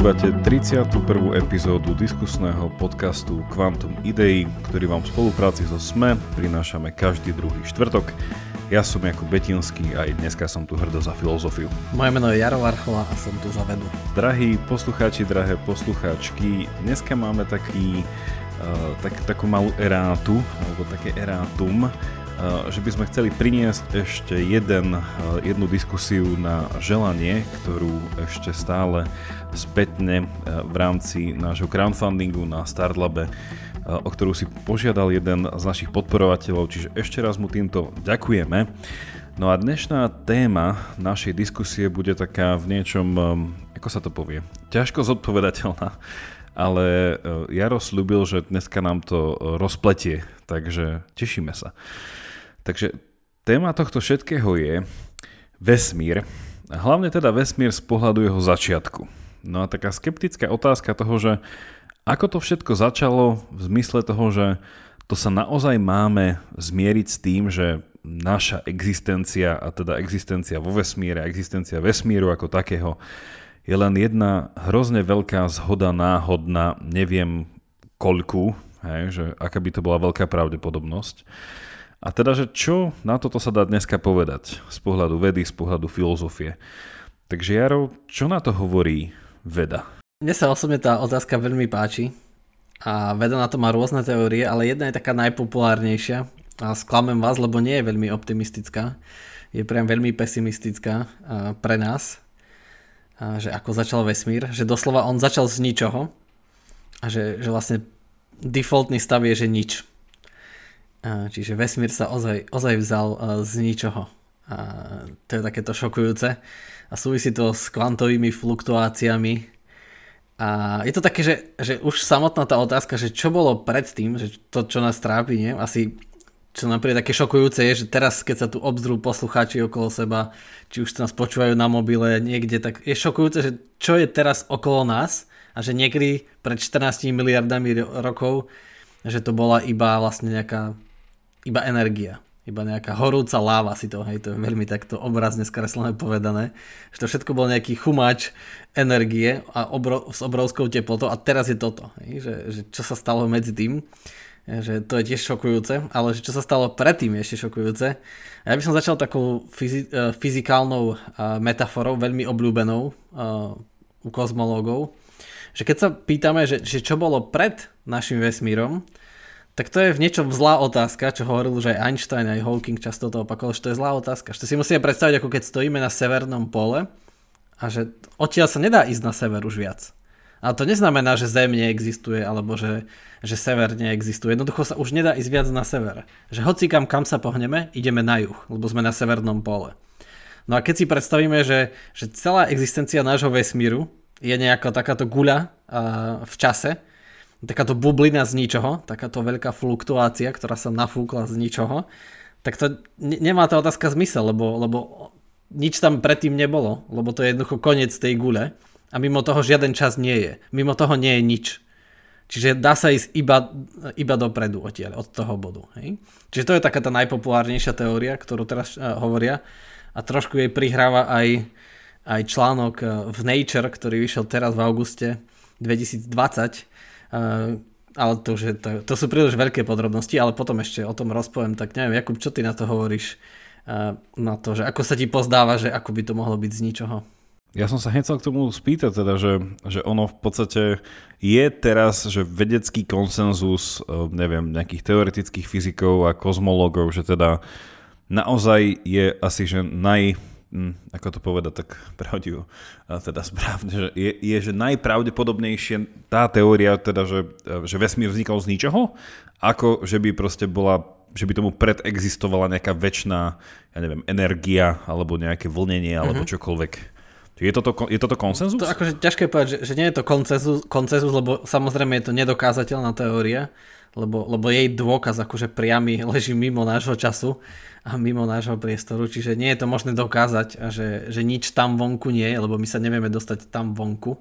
Počúvate 31. epizódu diskusného podcastu Quantum Idei, ktorý vám v spolupráci so SME prinášame každý druhý štvrtok. Ja som Jakub Betinský a aj dneska som tu hrdo za filozofiu. Moje meno je Jaro Varchola a som tu za vedu. Drahí poslucháči, drahé poslucháčky, dneska máme taký, uh, tak, takú malú erátu, alebo také erátum, že by sme chceli priniesť ešte jeden, eh, jednu diskusiu na želanie, ktorú ešte stále spätne eh, v rámci nášho crowdfundingu na Startlabe o ktorú si požiadal jeden z našich podporovateľov, čiže ešte raz mu týmto ďakujeme. No a dnešná téma našej diskusie bude taká v niečom, ako sa to povie, ťažko zodpovedateľná, ale Jaro slúbil, že dneska nám to rozpletie, takže tešíme sa. Takže téma tohto všetkého je vesmír, a hlavne teda vesmír z pohľadu jeho začiatku. No a taká skeptická otázka toho, že ako to všetko začalo v zmysle toho, že to sa naozaj máme zmieriť s tým, že naša existencia, a teda existencia vo vesmíre, existencia vesmíru ako takého, je len jedna hrozne veľká zhoda náhodná, neviem koľku, hej, že aká by to bola veľká pravdepodobnosť. A teda, že čo na toto sa dá dneska povedať z pohľadu vedy, z pohľadu filozofie. Takže Jaro, čo na to hovorí veda? Mne sa osobne tá otázka veľmi páči a veda na to má rôzne teórie, ale jedna je taká najpopulárnejšia a sklamem vás, lebo nie je veľmi optimistická. Je priam veľmi pesimistická pre nás, že ako začal vesmír, že doslova on začal z ničoho a že, že vlastne defaultný stav je, že nič. Čiže vesmír sa ozaj, ozaj vzal z ničoho. A to je takéto šokujúce. A súvisí to s kvantovými fluktuáciami. A je to také, že, že už samotná tá otázka, že čo bolo predtým, že to, čo nás trápi, nie? asi čo nám príde také šokujúce je, že teraz, keď sa tu obzrú poslucháči okolo seba, či už nás počúvajú na mobile niekde, tak je šokujúce, že čo je teraz okolo nás a že niekedy pred 14 miliardami rokov, že to bola iba vlastne nejaká iba energia. Iba nejaká horúca láva si to, hej, to je veľmi takto obrazne skreslené povedané, že to všetko bol nejaký chumač energie a obro, s obrovskou teplotou a teraz je toto, hej, že, že čo sa stalo medzi tým, že to je tiež šokujúce, ale že čo sa stalo predtým je ešte šokujúce. Ja by som začal takou fyzi- e, fyzikálnou e, metaforou, veľmi obľúbenou e, u kozmológov, že keď sa pýtame, že, že čo bolo pred našim vesmírom, tak to je v niečom zlá otázka, čo hovoril už aj Einstein, aj Hawking často to opakoval, že to je zlá otázka. Že si musíme predstaviť, ako keď stojíme na severnom pole a že odtiaľ sa nedá ísť na sever už viac. Ale to neznamená, že Zem neexistuje, alebo že, že sever neexistuje. Jednoducho sa už nedá ísť viac na sever. Že hoci kam, kam sa pohneme, ideme na juh, lebo sme na severnom pole. No a keď si predstavíme, že, že celá existencia nášho vesmíru je nejaká takáto guľa uh, v čase, takáto bublina z ničoho, takáto veľká fluktuácia, ktorá sa nafúkla z ničoho, tak to ne- nemá tá otázka zmysel, lebo, lebo nič tam predtým nebolo, lebo to je jednoducho koniec tej gule a mimo toho žiaden čas nie je. Mimo toho nie je nič. Čiže dá sa ísť iba, iba dopredu odtiaľ, od toho bodu. Hej? Čiže to je taká tá najpopulárnejšia teória, ktorú teraz uh, hovoria a trošku jej prihráva aj, aj článok uh, v Nature, ktorý vyšiel teraz v auguste 2020, Uh, ale to, že to, to sú príliš veľké podrobnosti, ale potom ešte o tom rozpoviem, tak neviem, Jakub, čo ty na to hovoríš, uh, na to, že ako sa ti pozdáva, že ako by to mohlo byť z ničoho? Ja som sa hneď chcel k tomu spýtať, teda, že, že ono v podstate je teraz, že vedecký konsenzus, e, neviem, nejakých teoretických fyzikov a kozmológov, že teda naozaj je asi, že naj, hm, ako to povedať tak pravdivo, teda správne, že je, je že najpravdepodobnejšie tá teória, teda, že, že vesmír vznikol z ničoho, ako že by proste bola že by tomu predexistovala nejaká väčšiná, ja neviem, energia, alebo nejaké vlnenie, alebo mm-hmm. čokoľvek. Je toto, je toto konsenzus? To akože ťažké povedať, že, že nie je to konsenzus, konsenzus, lebo samozrejme je to nedokázateľná teória, lebo, lebo jej dôkaz akože priamy leží mimo nášho času a mimo nášho priestoru, čiže nie je to možné dokázať, že, že nič tam vonku nie je, lebo my sa nevieme dostať tam vonku,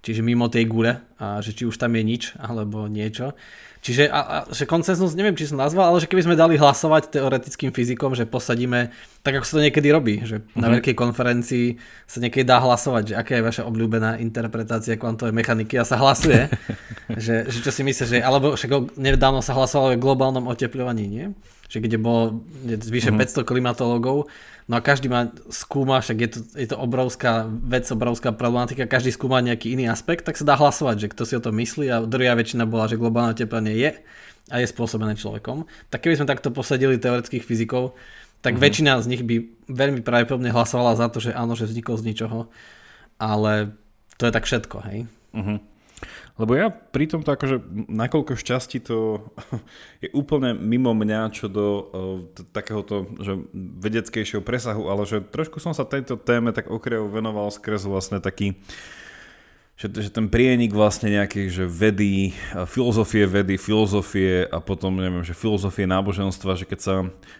čiže mimo tej gule, a že či už tam je nič alebo niečo. Čiže a, a, že konsenzus, neviem, či som nazval, ale že keby sme dali hlasovať teoretickým fyzikom, že posadíme, tak ako sa to niekedy robí, že mm-hmm. na mhm. veľkej konferencii sa niekedy dá hlasovať, že aká je vaša obľúbená interpretácia kvantovej mechaniky a sa hlasuje, že, že čo si myslíš, že, alebo však nedávno sa hlasovalo o globálnom otepľovaní, nie? Že kde bolo vyše mm-hmm. 500 klimatológov, no a každý má skúma, však je to, je to obrovská vec, obrovská problematika, každý skúma nejaký iný aspekt, tak sa dá hlasovať, že kto si o tom myslí a druhá väčšina bola, že globálne oteplenie je a je spôsobené človekom. Tak keby sme takto posadili teoretických fyzikov, tak mm-hmm. väčšina z nich by veľmi pravdepodobne hlasovala za to, že áno, že vznikol z ničoho, ale to je tak všetko, hej. Mm-hmm. Lebo ja pri tomto akože, nakoľko šťastí to je úplne mimo mňa čo do uh, takéhoto že vedeckejšieho presahu, ale že trošku som sa tejto téme tak okrajov venoval skrz vlastne taký že, že ten prienik vlastne nejakých, že vedy, filozofie vedy, filozofie a potom, neviem, že filozofie náboženstva, že keď sa,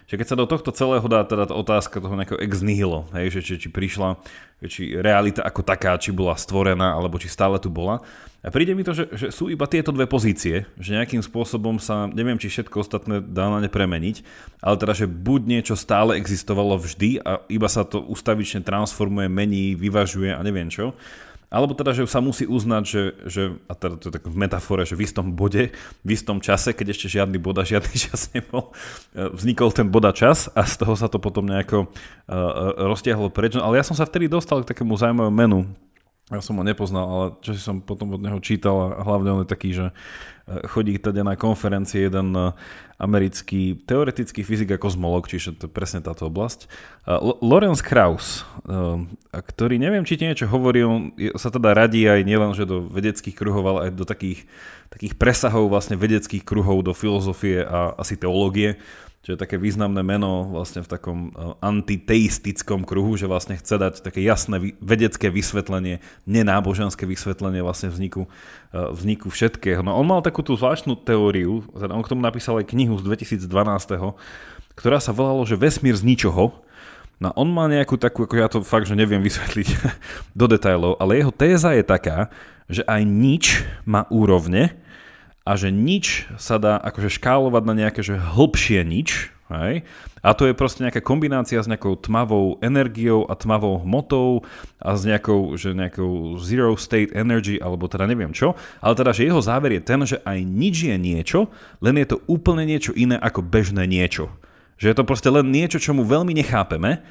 že keď sa do tohto celého dá teda tá otázka toho nejakého ex nihilo, hej, že či, či prišla, či realita ako taká, či bola stvorená, alebo či stále tu bola. A príde mi to, že, že sú iba tieto dve pozície, že nejakým spôsobom sa, neviem, či všetko ostatné dá na ne premeniť, ale teda, že buď niečo stále existovalo vždy a iba sa to ustavične transformuje, mení, vyvažuje a neviem čo, alebo teda, že sa musí uznať, že, že a teda to je tak v metafore, že v istom bode, v istom čase, keď ešte žiadny bod a žiadny čas nebol, e, vznikol ten bod a čas a z toho sa to potom nejako uh, roztiahlo preč. No, ale ja som sa vtedy dostal k takému zaujímavému menu, ja som ho nepoznal, ale čo si som potom od neho čítal a hlavne on je taký, že chodí teda na konferencie jeden americký teoretický fyzik a kozmolog, čiže to je presne táto oblasť. Lorenz Krauss, ktorý neviem, či ti niečo hovorí, on sa teda radí aj nielen že do vedeckých kruhov, ale aj do takých, takých presahov vlastne vedeckých kruhov do filozofie a asi teológie čo je také významné meno vlastne v takom eh, antiteistickom kruhu, že vlastne chce dať také jasné vedecké vysvetlenie, nenáboženské vysvetlenie vlastne vzniku, eh, vzniku všetkého. No on mal takú tú zvláštnu teóriu, on k tomu napísal aj knihu z 2012, ktorá sa volalo, že vesmír z ničoho, No on má nejakú takú, ako ja to fakt, že neviem vysvetliť do detajlov, ale jeho téza je taká, že aj nič má úrovne a že nič sa dá akože škálovať na nejaké že hĺbšie nič, hej? A to je proste nejaká kombinácia s nejakou tmavou energiou a tmavou hmotou a s nejakou, že nejakou zero state energy, alebo teda neviem čo. Ale teda, že jeho záver je ten, že aj nič je niečo, len je to úplne niečo iné ako bežné niečo. Že je to proste len niečo, čo mu veľmi nechápeme,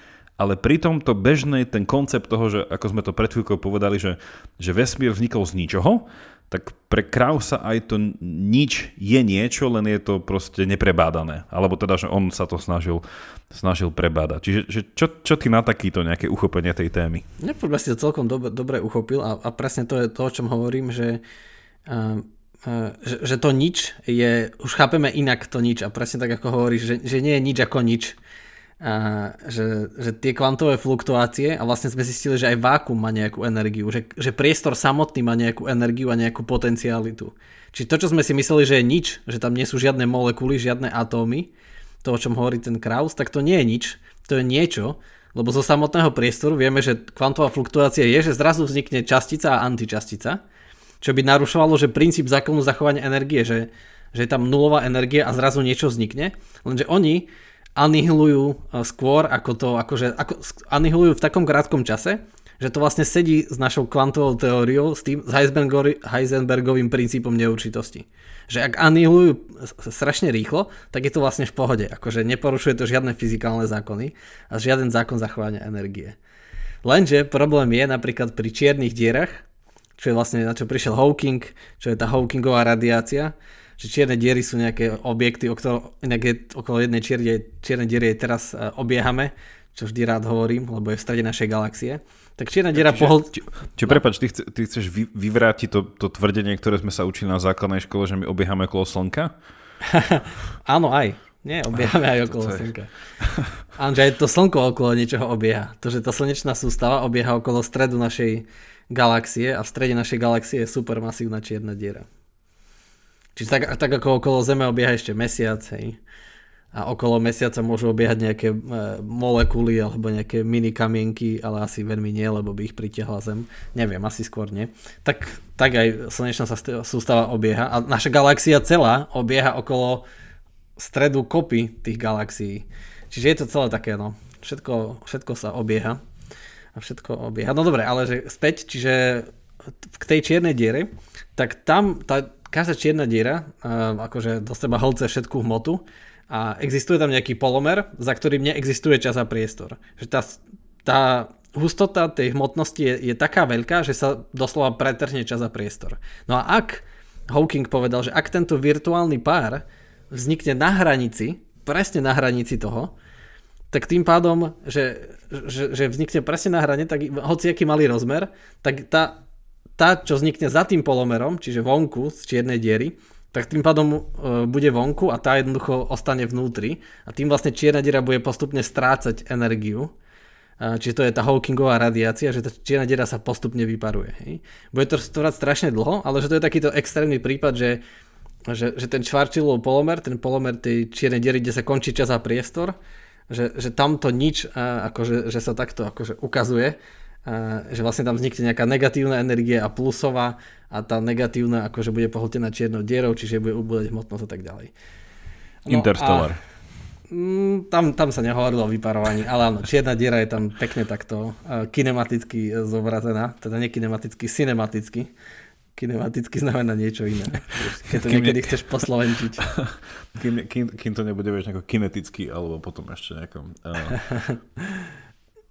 ale pritom to bežný ten koncept toho, že ako sme to pred chvíľkou povedali, že, že vesmír vznikol z ničoho, tak pre Krausa aj to nič je niečo, len je to proste neprebádané. Alebo teda, že on sa to snažil, snažil prebádať. Čiže že čo, čo ty na takýto nejaké uchopenie tej témy? Ja si to celkom dobre, dobre uchopil a, a presne to je to, o čom hovorím, že, uh, uh, že, že to nič je, už chápeme inak to nič a presne tak ako hovoríš, že, že nie je nič ako nič a že, že tie kvantové fluktuácie a vlastne sme zistili, že aj vákum má nejakú energiu, že, že priestor samotný má nejakú energiu a nejakú potencialitu. Čiže to, čo sme si mysleli, že je nič, že tam nie sú žiadne molekuly, žiadne atómy, to, o čom hovorí ten Kraus, tak to nie je nič, to je niečo, lebo zo samotného priestoru vieme, že kvantová fluktuácia je, že zrazu vznikne častica a antičastica, čo by narušovalo, že princíp zákonu zachovania energie, že, že je tam nulová energia a zrazu niečo vznikne, lenže oni anihilujú e, skôr, ako to, akože, ako, anihilujú v takom krátkom čase, že to vlastne sedí s našou kvantovou teóriou, s tým s Heisenbergovým princípom neurčitosti. Že ak anihilujú strašne rýchlo, tak je to vlastne v pohode. Akože neporušuje to žiadne fyzikálne zákony a žiaden zákon zachovania energie. Lenže problém je napríklad pri čiernych dierach, čo je vlastne na čo prišiel Hawking, čo je tá Hawkingová radiácia, že čierne diery sú nejaké objekty, inak je, okolo jednej čierne, čierne diery teraz e, obiehame, čo vždy rád hovorím, lebo je v strede našej galaxie. Tak čierna diera pohol... Či, či no. prepáč, ty, chce, ty chceš vy, vyvrátiť to, to tvrdenie, ktoré sme sa učili na základnej škole, že my obiehame okolo Slnka? Áno, aj. Nie, obiehame aj okolo to Slnka. Áno, že aj to Slnko okolo niečoho obieha. To, že tá slnečná sústava obieha okolo stredu našej galaxie a v strede našej galaxie je supermasívna čierna diera. Čiže tak, tak ako okolo Zeme obieha ešte mesiac, hej. a okolo mesiaca môžu obiehať nejaké e, molekuly alebo nejaké mini kamienky, ale asi veľmi nie, lebo by ich pritiahla Zem. Neviem, asi skôr nie. Tak, tak aj slnečná sústava obieha a naša galaxia celá obieha okolo stredu kopy tých galaxií. Čiže je to celé také, no, všetko, všetko sa obieha a všetko obieha. No dobre, ale že späť, čiže k tej čiernej diere, tak tam tá, každá čierna diera uh, akože do seba hlce všetkú hmotu a existuje tam nejaký polomer, za ktorým neexistuje čas a priestor. Že tá, tá hustota tej hmotnosti je, je taká veľká, že sa doslova pretrhne čas a priestor. No a ak Hawking povedal, že ak tento virtuálny pár vznikne na hranici, presne na hranici toho, tak tým pádom, že, že, že vznikne presne na hrane, tak hoci aký malý rozmer, tak tá, tá, čo vznikne za tým polomerom, čiže vonku z čiernej diery, tak tým pádom uh, bude vonku a tá jednoducho ostane vnútri a tým vlastne čierna diera bude postupne strácať energiu. Uh, čiže to je tá Hawkingová radiácia, že tá čierna diera sa postupne vyparuje. Hej. Bude to trvať strašne dlho, ale že to je takýto extrémny prípad, že, že, že ten Schwarzschildov polomer, ten polomer tej čiernej diery, kde sa končí čas a priestor, že, že tamto nič akože, že sa takto akože ukazuje, že vlastne tam vznikne nejaká negatívna energia a plusová a tá negatívna akože bude pohltená čiernou dierou, čiže bude ubúdať hmotnosť a tak ďalej. No Interstellar. A, mm, tam, tam sa nehovorilo o vyparovaní, ale áno, čierna diera je tam pekne takto uh, kinematicky zobrazená, teda nekinematicky, cinematicky. Kinematicky znamená niečo iné, keď to niekedy ne... chceš poslovenčiť. Kým, kým, kým to nebude vieš nejako kineticky, alebo potom ešte nejakom... Uh...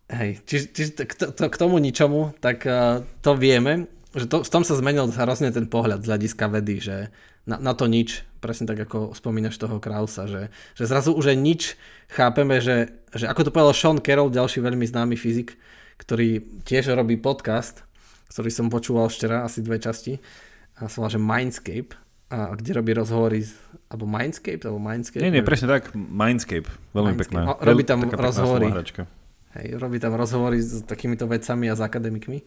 Hej, čiže, čiže k, to, k tomu ničomu, tak uh, to vieme, že to, v tom sa zmenil hrozne ten pohľad z hľadiska vedy, že na, na to nič, presne tak ako spomínaš toho Krausa, že, že zrazu už aj nič chápeme, že, že ako to povedal Sean Carroll, ďalší veľmi známy fyzik, ktorý tiež robí podcast, ktorý som počúval včera, asi dve časti, a sa volá, že Mindscape, a kde robí rozhovory z, alebo Mindscape, alebo Mindscape? Nie, nie, presne tak, Mindscape, veľmi Mindscape. pekná. Robí tam rozhovory Hej, robí tam rozhovory s takýmito vecami a s akademikmi.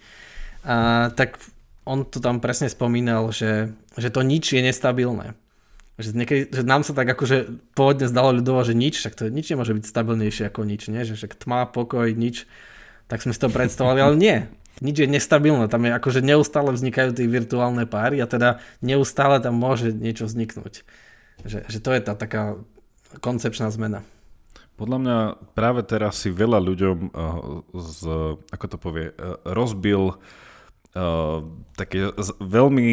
A, tak on to tam presne spomínal, že, že to nič je nestabilné. Že, niekedy, že nám sa tak akože pôvodne zdalo ľudovo, že nič, tak to nič nemôže byť stabilnejšie ako nič, nie? že však tma, pokoj, nič, tak sme si to predstavovali, ale nie. Nič je nestabilné, tam je akože neustále vznikajú tie virtuálne páry a teda neustále tam môže niečo vzniknúť. Že, že to je tá taká koncepčná zmena. Podľa mňa práve teraz si veľa ľuďom uh, z, ako to povie, uh, rozbil uh, také veľmi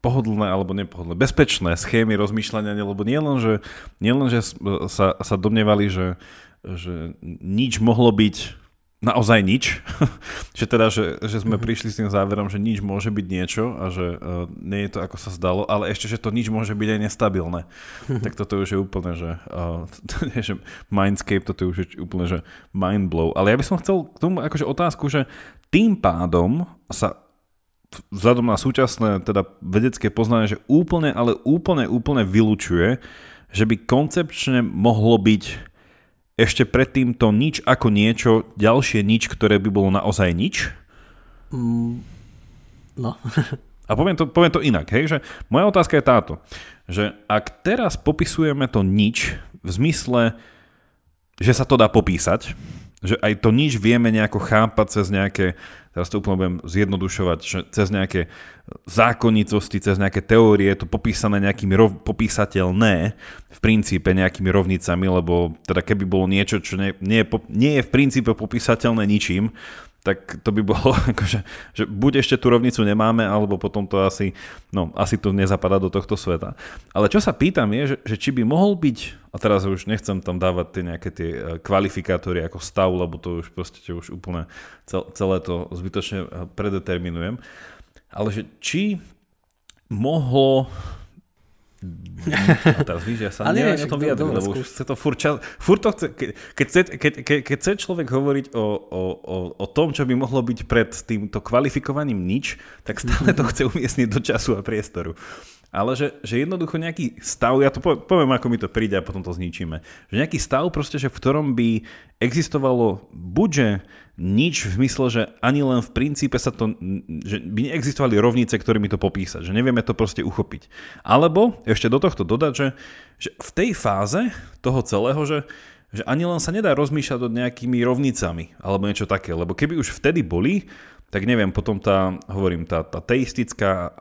pohodlné alebo nepohodlné, bezpečné schémy rozmýšľania, lebo že, nielen, že sa, sa domnievali, že, že nič mohlo byť naozaj nič. že teda, že, že sme mm-hmm. prišli s tým záverom, že nič môže byť niečo a že uh, nie je to ako sa zdalo, ale ešte, že to nič môže byť aj nestabilné. Mm-hmm. Tak toto už je úplne, že, uh, že Mindscape, toto už je úplne, že mindblow. Ale ja by som chcel k tomu akože otázku, že tým pádom sa vzhľadom na súčasné teda vedecké poznanie, že úplne, ale úplne, úplne vylučuje, že by koncepčne mohlo byť ešte predtým to nič ako niečo, ďalšie nič, ktoré by bolo naozaj nič? Mm, no. A poviem to, poviem to inak, hej, že moja otázka je táto, že ak teraz popisujeme to nič v zmysle, že sa to dá popísať, že aj to nič vieme nejako chápať cez nejaké, teraz to úplne budem zjednodušovať, že cez nejaké zákonitosti, cez nejaké teórie, to popísané nejakými rov, popísateľné v princípe nejakými rovnicami, lebo teda keby bolo niečo, čo nie, nie, je, nie je v princípe popísateľné ničím, tak to by bolo, akože, že buď ešte tú rovnicu nemáme, alebo potom to asi, no, asi to nezapadá do tohto sveta. Ale čo sa pýtam je, že, že či by mohol byť, a teraz už nechcem tam dávať tie nejaké tie e, kvalifikátory ako stav, lebo to už proste už úplne celé to zbytočne e, predeterminujem, ale že či mohlo a teraz víš, ja sa neviem o tom vyjadriť, lebo už chce to furt, čas, furt to chce, keď, chce, keď, keď, keď chce človek hovoriť o, o, o, o tom, čo by mohlo byť pred týmto kvalifikovaním nič, tak stále to chce umiestniť do času a priestoru. ale že, že jednoducho nejaký stav, ja to poviem, ako mi to príde a potom to zničíme, že nejaký stav proste, že v ktorom by existovalo buďže nič v zmysle, že ani len v princípe sa to, že by neexistovali rovnice, ktorými to popísať, že nevieme to proste uchopiť. Alebo ešte do tohto dodať, že, že v tej fáze toho celého, že, že ani len sa nedá rozmýšľať nad nejakými rovnicami alebo niečo také, lebo keby už vtedy boli, tak neviem, potom tá, hovorím, tá, tá teistická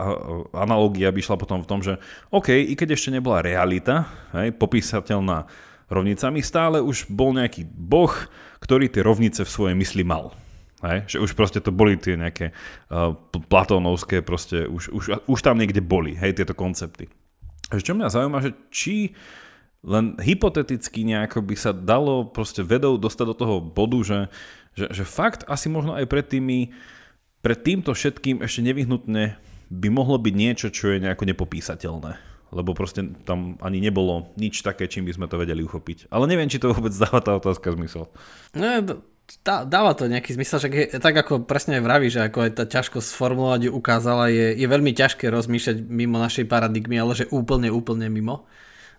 analogia by šla potom v tom, že OK, i keď ešte nebola realita, hej, popísateľná rovnicami, stále už bol nejaký boh, ktorý tie rovnice v svojej mysli mal. Hej? Že už proste to boli tie nejaké uh, platónovské, proste už, už, už tam niekde boli, hej, tieto koncepty. Čo mňa zaujíma, že či len hypoteticky nejako by sa dalo proste vedou dostať do toho bodu, že, že, že fakt asi možno aj pred tými pred týmto všetkým ešte nevyhnutne by mohlo byť niečo, čo je nejako nepopísateľné. Lebo proste tam ani nebolo nič také, čím by sme to vedeli uchopiť. Ale neviem, či to vôbec dáva tá otázka zmysel. No, dá, dáva to nejaký zmysel, že tak ako presne aj vraví, že ako aj tá ťažkosť sformulovať ukázala, je, je veľmi ťažké rozmýšľať mimo našej paradigmy, ale že úplne, úplne mimo.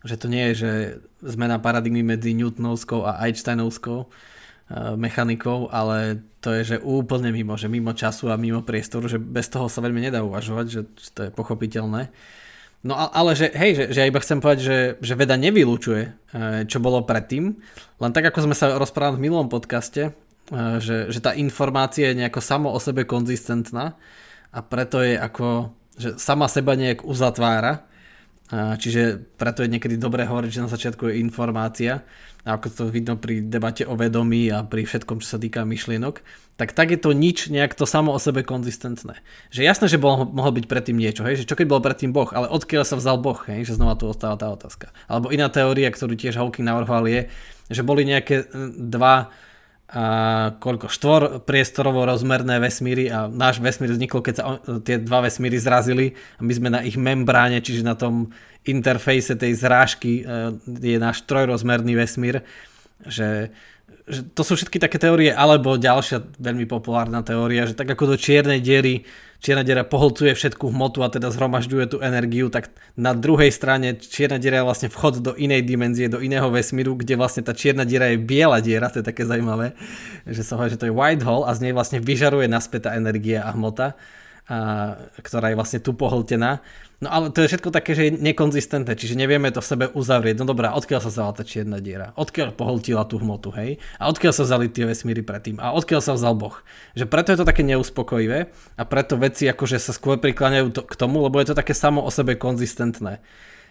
Že to nie je, že zmena paradigmy medzi Newtonovskou a Einsteinovskou Eh, mechanikou, ale to je, že úplne mimo, že mimo času a mimo priestoru, že bez toho sa veľmi nedá uvažovať, že to je pochopiteľné. No ale že, hej, že, že ja iba chcem povedať, že, že veda nevylúčuje, eh, čo bolo predtým, len tak ako sme sa rozprávali v minulom podcaste, eh, že, že tá informácia je nejako samo o sebe konzistentná a preto je ako, že sama seba nejak uzatvára, čiže preto je niekedy dobré hovoriť, že na začiatku je informácia ako to vidno pri debate o vedomí a pri všetkom, čo sa týka myšlienok, tak tak je to nič nejak to samo o sebe konzistentné. Že jasné, že bol, mohol byť predtým niečo, hej? že čo keď bol predtým Boh, ale odkiaľ sa vzal Boh, hej? že znova tu ostáva tá otázka. Alebo iná teória, ktorú tiež Hawking navrhoval je, že boli nejaké dva a koľko, štvor priestorovo rozmerné vesmíry a náš vesmír vznikol, keď sa tie dva vesmíry zrazili. A my sme na ich membráne, čiže na tom interfejse tej zrážky e, je náš trojrozmerný vesmír, že, že to sú všetky také teórie, alebo ďalšia veľmi populárna teória, že tak ako do čiernej diery čierna diera poholcuje všetku hmotu a teda zhromažďuje tú energiu, tak na druhej strane čierna diera je vlastne vchod do inej dimenzie, do iného vesmíru, kde vlastne tá čierna diera je biela diera, to je také zaujímavé, že sa hovorí, že to je white hole a z nej vlastne vyžaruje naspäť tá energia a hmota, a, ktorá je vlastne tu pohltená. No ale to je všetko také, že je nekonzistentné, čiže nevieme to v sebe uzavrieť. No dobrá, odkiaľ sa vzala tá čierna diera? Odkiaľ poholtila tú hmotu, hej? A odkiaľ sa vzali tie vesmíry predtým? A odkiaľ sa vzal Boh? Že preto je to také neuspokojivé a preto veci akože sa skôr prikláňajú to, k tomu, lebo je to také samo o sebe konzistentné.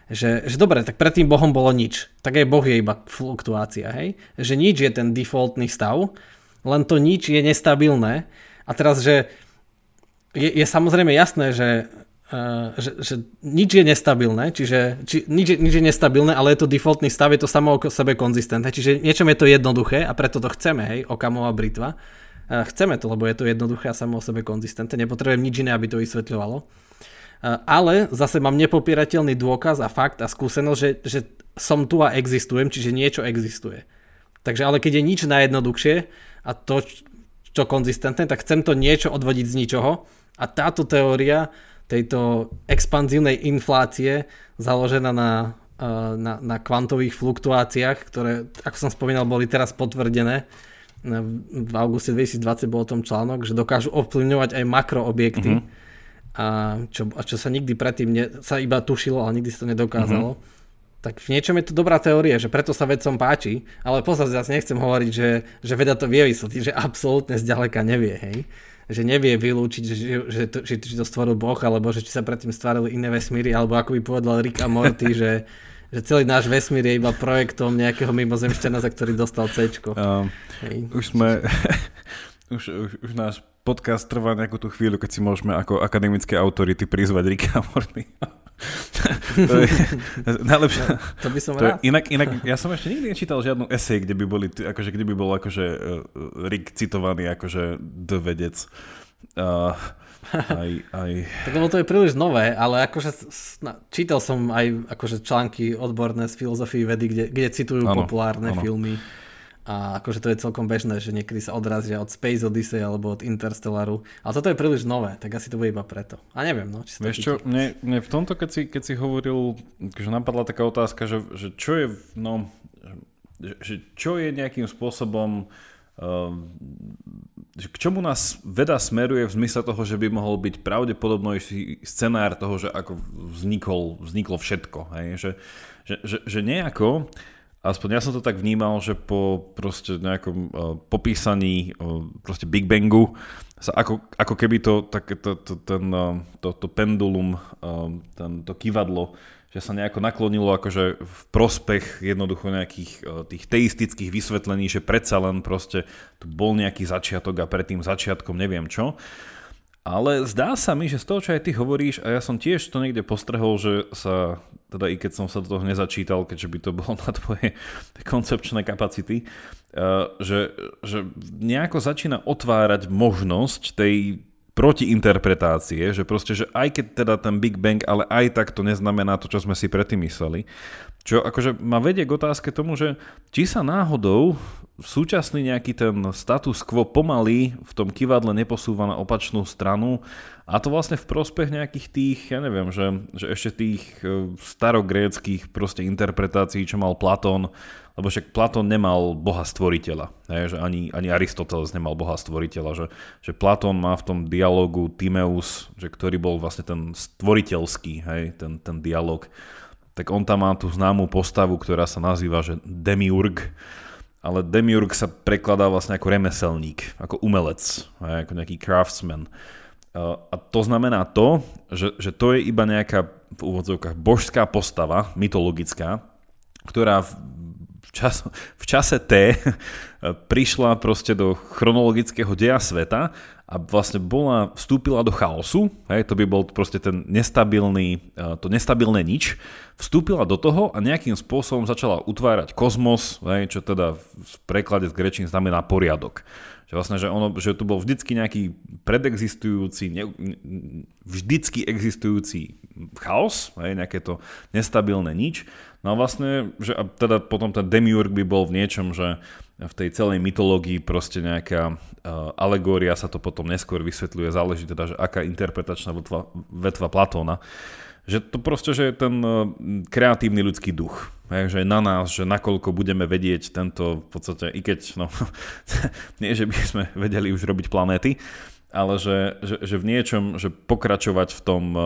Že, že dobre, tak pred tým Bohom bolo nič. Tak aj Boh je iba fluktuácia, hej? Že nič je ten defaultný stav, len to nič je nestabilné. A teraz, že je, je samozrejme jasné, že že, že nič je nestabilné, čiže či, nič, nič je nestabilné, ale je to defaultný stav, je to samo o sebe konzistentné, čiže niečom je to jednoduché a preto to chceme, hej, okamová britva. Uh, chceme to, lebo je to jednoduché a samo o sebe konzistentné, nepotrebujem nič iné, aby to vysvetľovalo. Uh, ale zase mám nepopierateľný dôkaz a fakt a skúsenosť, že, že som tu a existujem, čiže niečo existuje. Takže ale keď je nič najjednoduchšie a to, čo konzistentné, tak chcem to niečo odvodiť z ničoho a táto teória tejto expanzívnej inflácie založená na, eh, na, na kvantových fluktuáciách, ktoré, ako som spomínal, boli teraz potvrdené. V auguste 2020 bol o tom článok, že dokážu ovplyvňovať aj makroobjekty. Uh-huh. A čo, a čo sa nikdy predtým ne, sa iba tušilo, ale nikdy sa to nedokázalo. Uh-huh. Tak v niečom je to dobrá teória, že preto sa vedcom páči, ale pozor, zase nechcem hovoriť, že, že veda to vie vysvetliť, že absolútne zďaleka nevie, hej že nevie vylúčiť, že, že, to, že, či to stvoril Boh, alebo že či sa predtým stvarili iné vesmíry, alebo ako by povedal Rick a Morty, že, že celý náš vesmír je iba projektom nejakého mimozemšťana, za ktorý dostal C. Um, už sme, už, už, už náš podcast trvá nejakú tú chvíľu, keď si môžeme ako akademické autority prizvať Ricka Morty to je najlepšie. No, to by som to rád. Je, inak, inak, ja som ešte nikdy nečítal žiadnu esej, kde by boli, akože, kde by bol akože uh, Rick citovaný akože the vedec. Uh, aj, aj... Tak lebo to je príliš nové, ale akože čítal som aj akože články odborné z filozofii vedy, kde, kde citujú ano, populárne ano. filmy A akože to je celkom bežné, že niekedy sa odrazia od Space Odyssey alebo od Interstellaru. Ale toto je príliš nové, tak asi to bude iba preto. A neviem, no. Či Vieš čo, mne, mne v tomto, keď si, keď si hovoril, že napadla taká otázka, že, že čo je, no, že čo je nejakým spôsobom Ehm, k čomu nás veda smeruje v zmysle toho, že by mohol byť pravdepodobnejší scenár toho, že ako vznikol, vzniklo všetko. Hej? Že, že, že, že nejako, aspoň ja som to tak vnímal, že po proste nejakom uh, popísaní uh, proste Big Bangu sa ako, ako keby to, tak, to, to, ten, uh, to, to pendulum, uh, ten, to kývadlo že sa nejako naklonilo akože v prospech jednoducho nejakých e, tých teistických vysvetlení, že predsa len proste tu bol nejaký začiatok a pred tým začiatkom neviem čo. Ale zdá sa mi, že z toho, čo aj ty hovoríš, a ja som tiež to niekde postrehol, že sa, teda i keď som sa do toho nezačítal, keďže by to bolo na tvoje koncepčné kapacity, e, že, že nejako začína otvárať možnosť tej protiinterpretácie, že proste, že aj keď teda ten Big Bang, ale aj tak to neznamená to, čo sme si predtým mysleli. Čo akože ma vedie k otázke tomu, že či sa náhodou súčasný nejaký ten status quo pomaly v tom kivadle neposúva na opačnú stranu a to vlastne v prospech nejakých tých, ja neviem, že, že ešte tých e, starogréckých proste interpretácií, čo mal Platón lebo však Platón nemal boha stvoriteľa, hej, že ani, ani Aristoteles nemal boha stvoriteľa, že, že Platón má v tom dialogu Timeus, že ktorý bol vlastne ten stvoriteľský, hej, ten, ten dialog, tak on tam má tú známú postavu, ktorá sa nazýva, že Demiurg, ale Demiurg sa prekladá vlastne ako remeselník, ako umelec, ako nejaký craftsman. A to znamená to, že, že to je iba nejaká v úvodzovkách božská postava, mytologická, ktorá v, čas, v čase T prišla proste do chronologického deja sveta a vlastne bola, vstúpila do chaosu, hej, to by bol proste ten nestabilný, e, to nestabilné nič, vstúpila do toho a nejakým spôsobom začala utvárať kozmos, hej, čo teda v preklade z grečín znamená poriadok. Že vlastne, že, ono, že tu bol vždycky nejaký predexistujúci, ne, vždycky existujúci chaos, hej, nejaké to nestabilné nič No a vlastne, že a teda potom ten demiurg by bol v niečom, že v tej celej mytológii proste nejaká uh, alegória sa to potom neskôr vysvetľuje, záleží teda, že aká interpretačná vetva, vetva Platóna. Že to proste, že je ten uh, kreatívny ľudský duch. Hej, že je na nás, že nakoľko budeme vedieť tento, v podstate, i keď, no, nie, že by sme vedeli už robiť planéty, ale že, že, že v niečom, že pokračovať v tom, uh,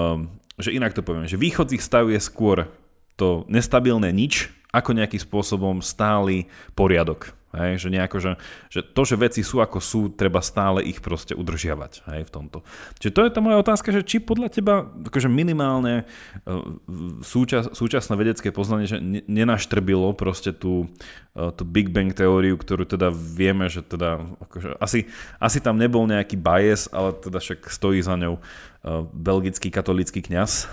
že inak to poviem, že východzí stav je skôr to nestabilné nič ako nejakým spôsobom stály poriadok. Hej, že, nejako, že, že to, že veci sú ako sú, treba stále ich proste udržiavať hej, v tomto. Čiže to je tá moja otázka, že či podľa teba akože minimálne e, súčas, súčasné vedecké poznanie, že nenaštrbilo proste tú, e, tú Big Bang teóriu, ktorú teda vieme, že teda akože asi, asi tam nebol nejaký bias, ale teda však stojí za ňou e, belgický katolický kňaz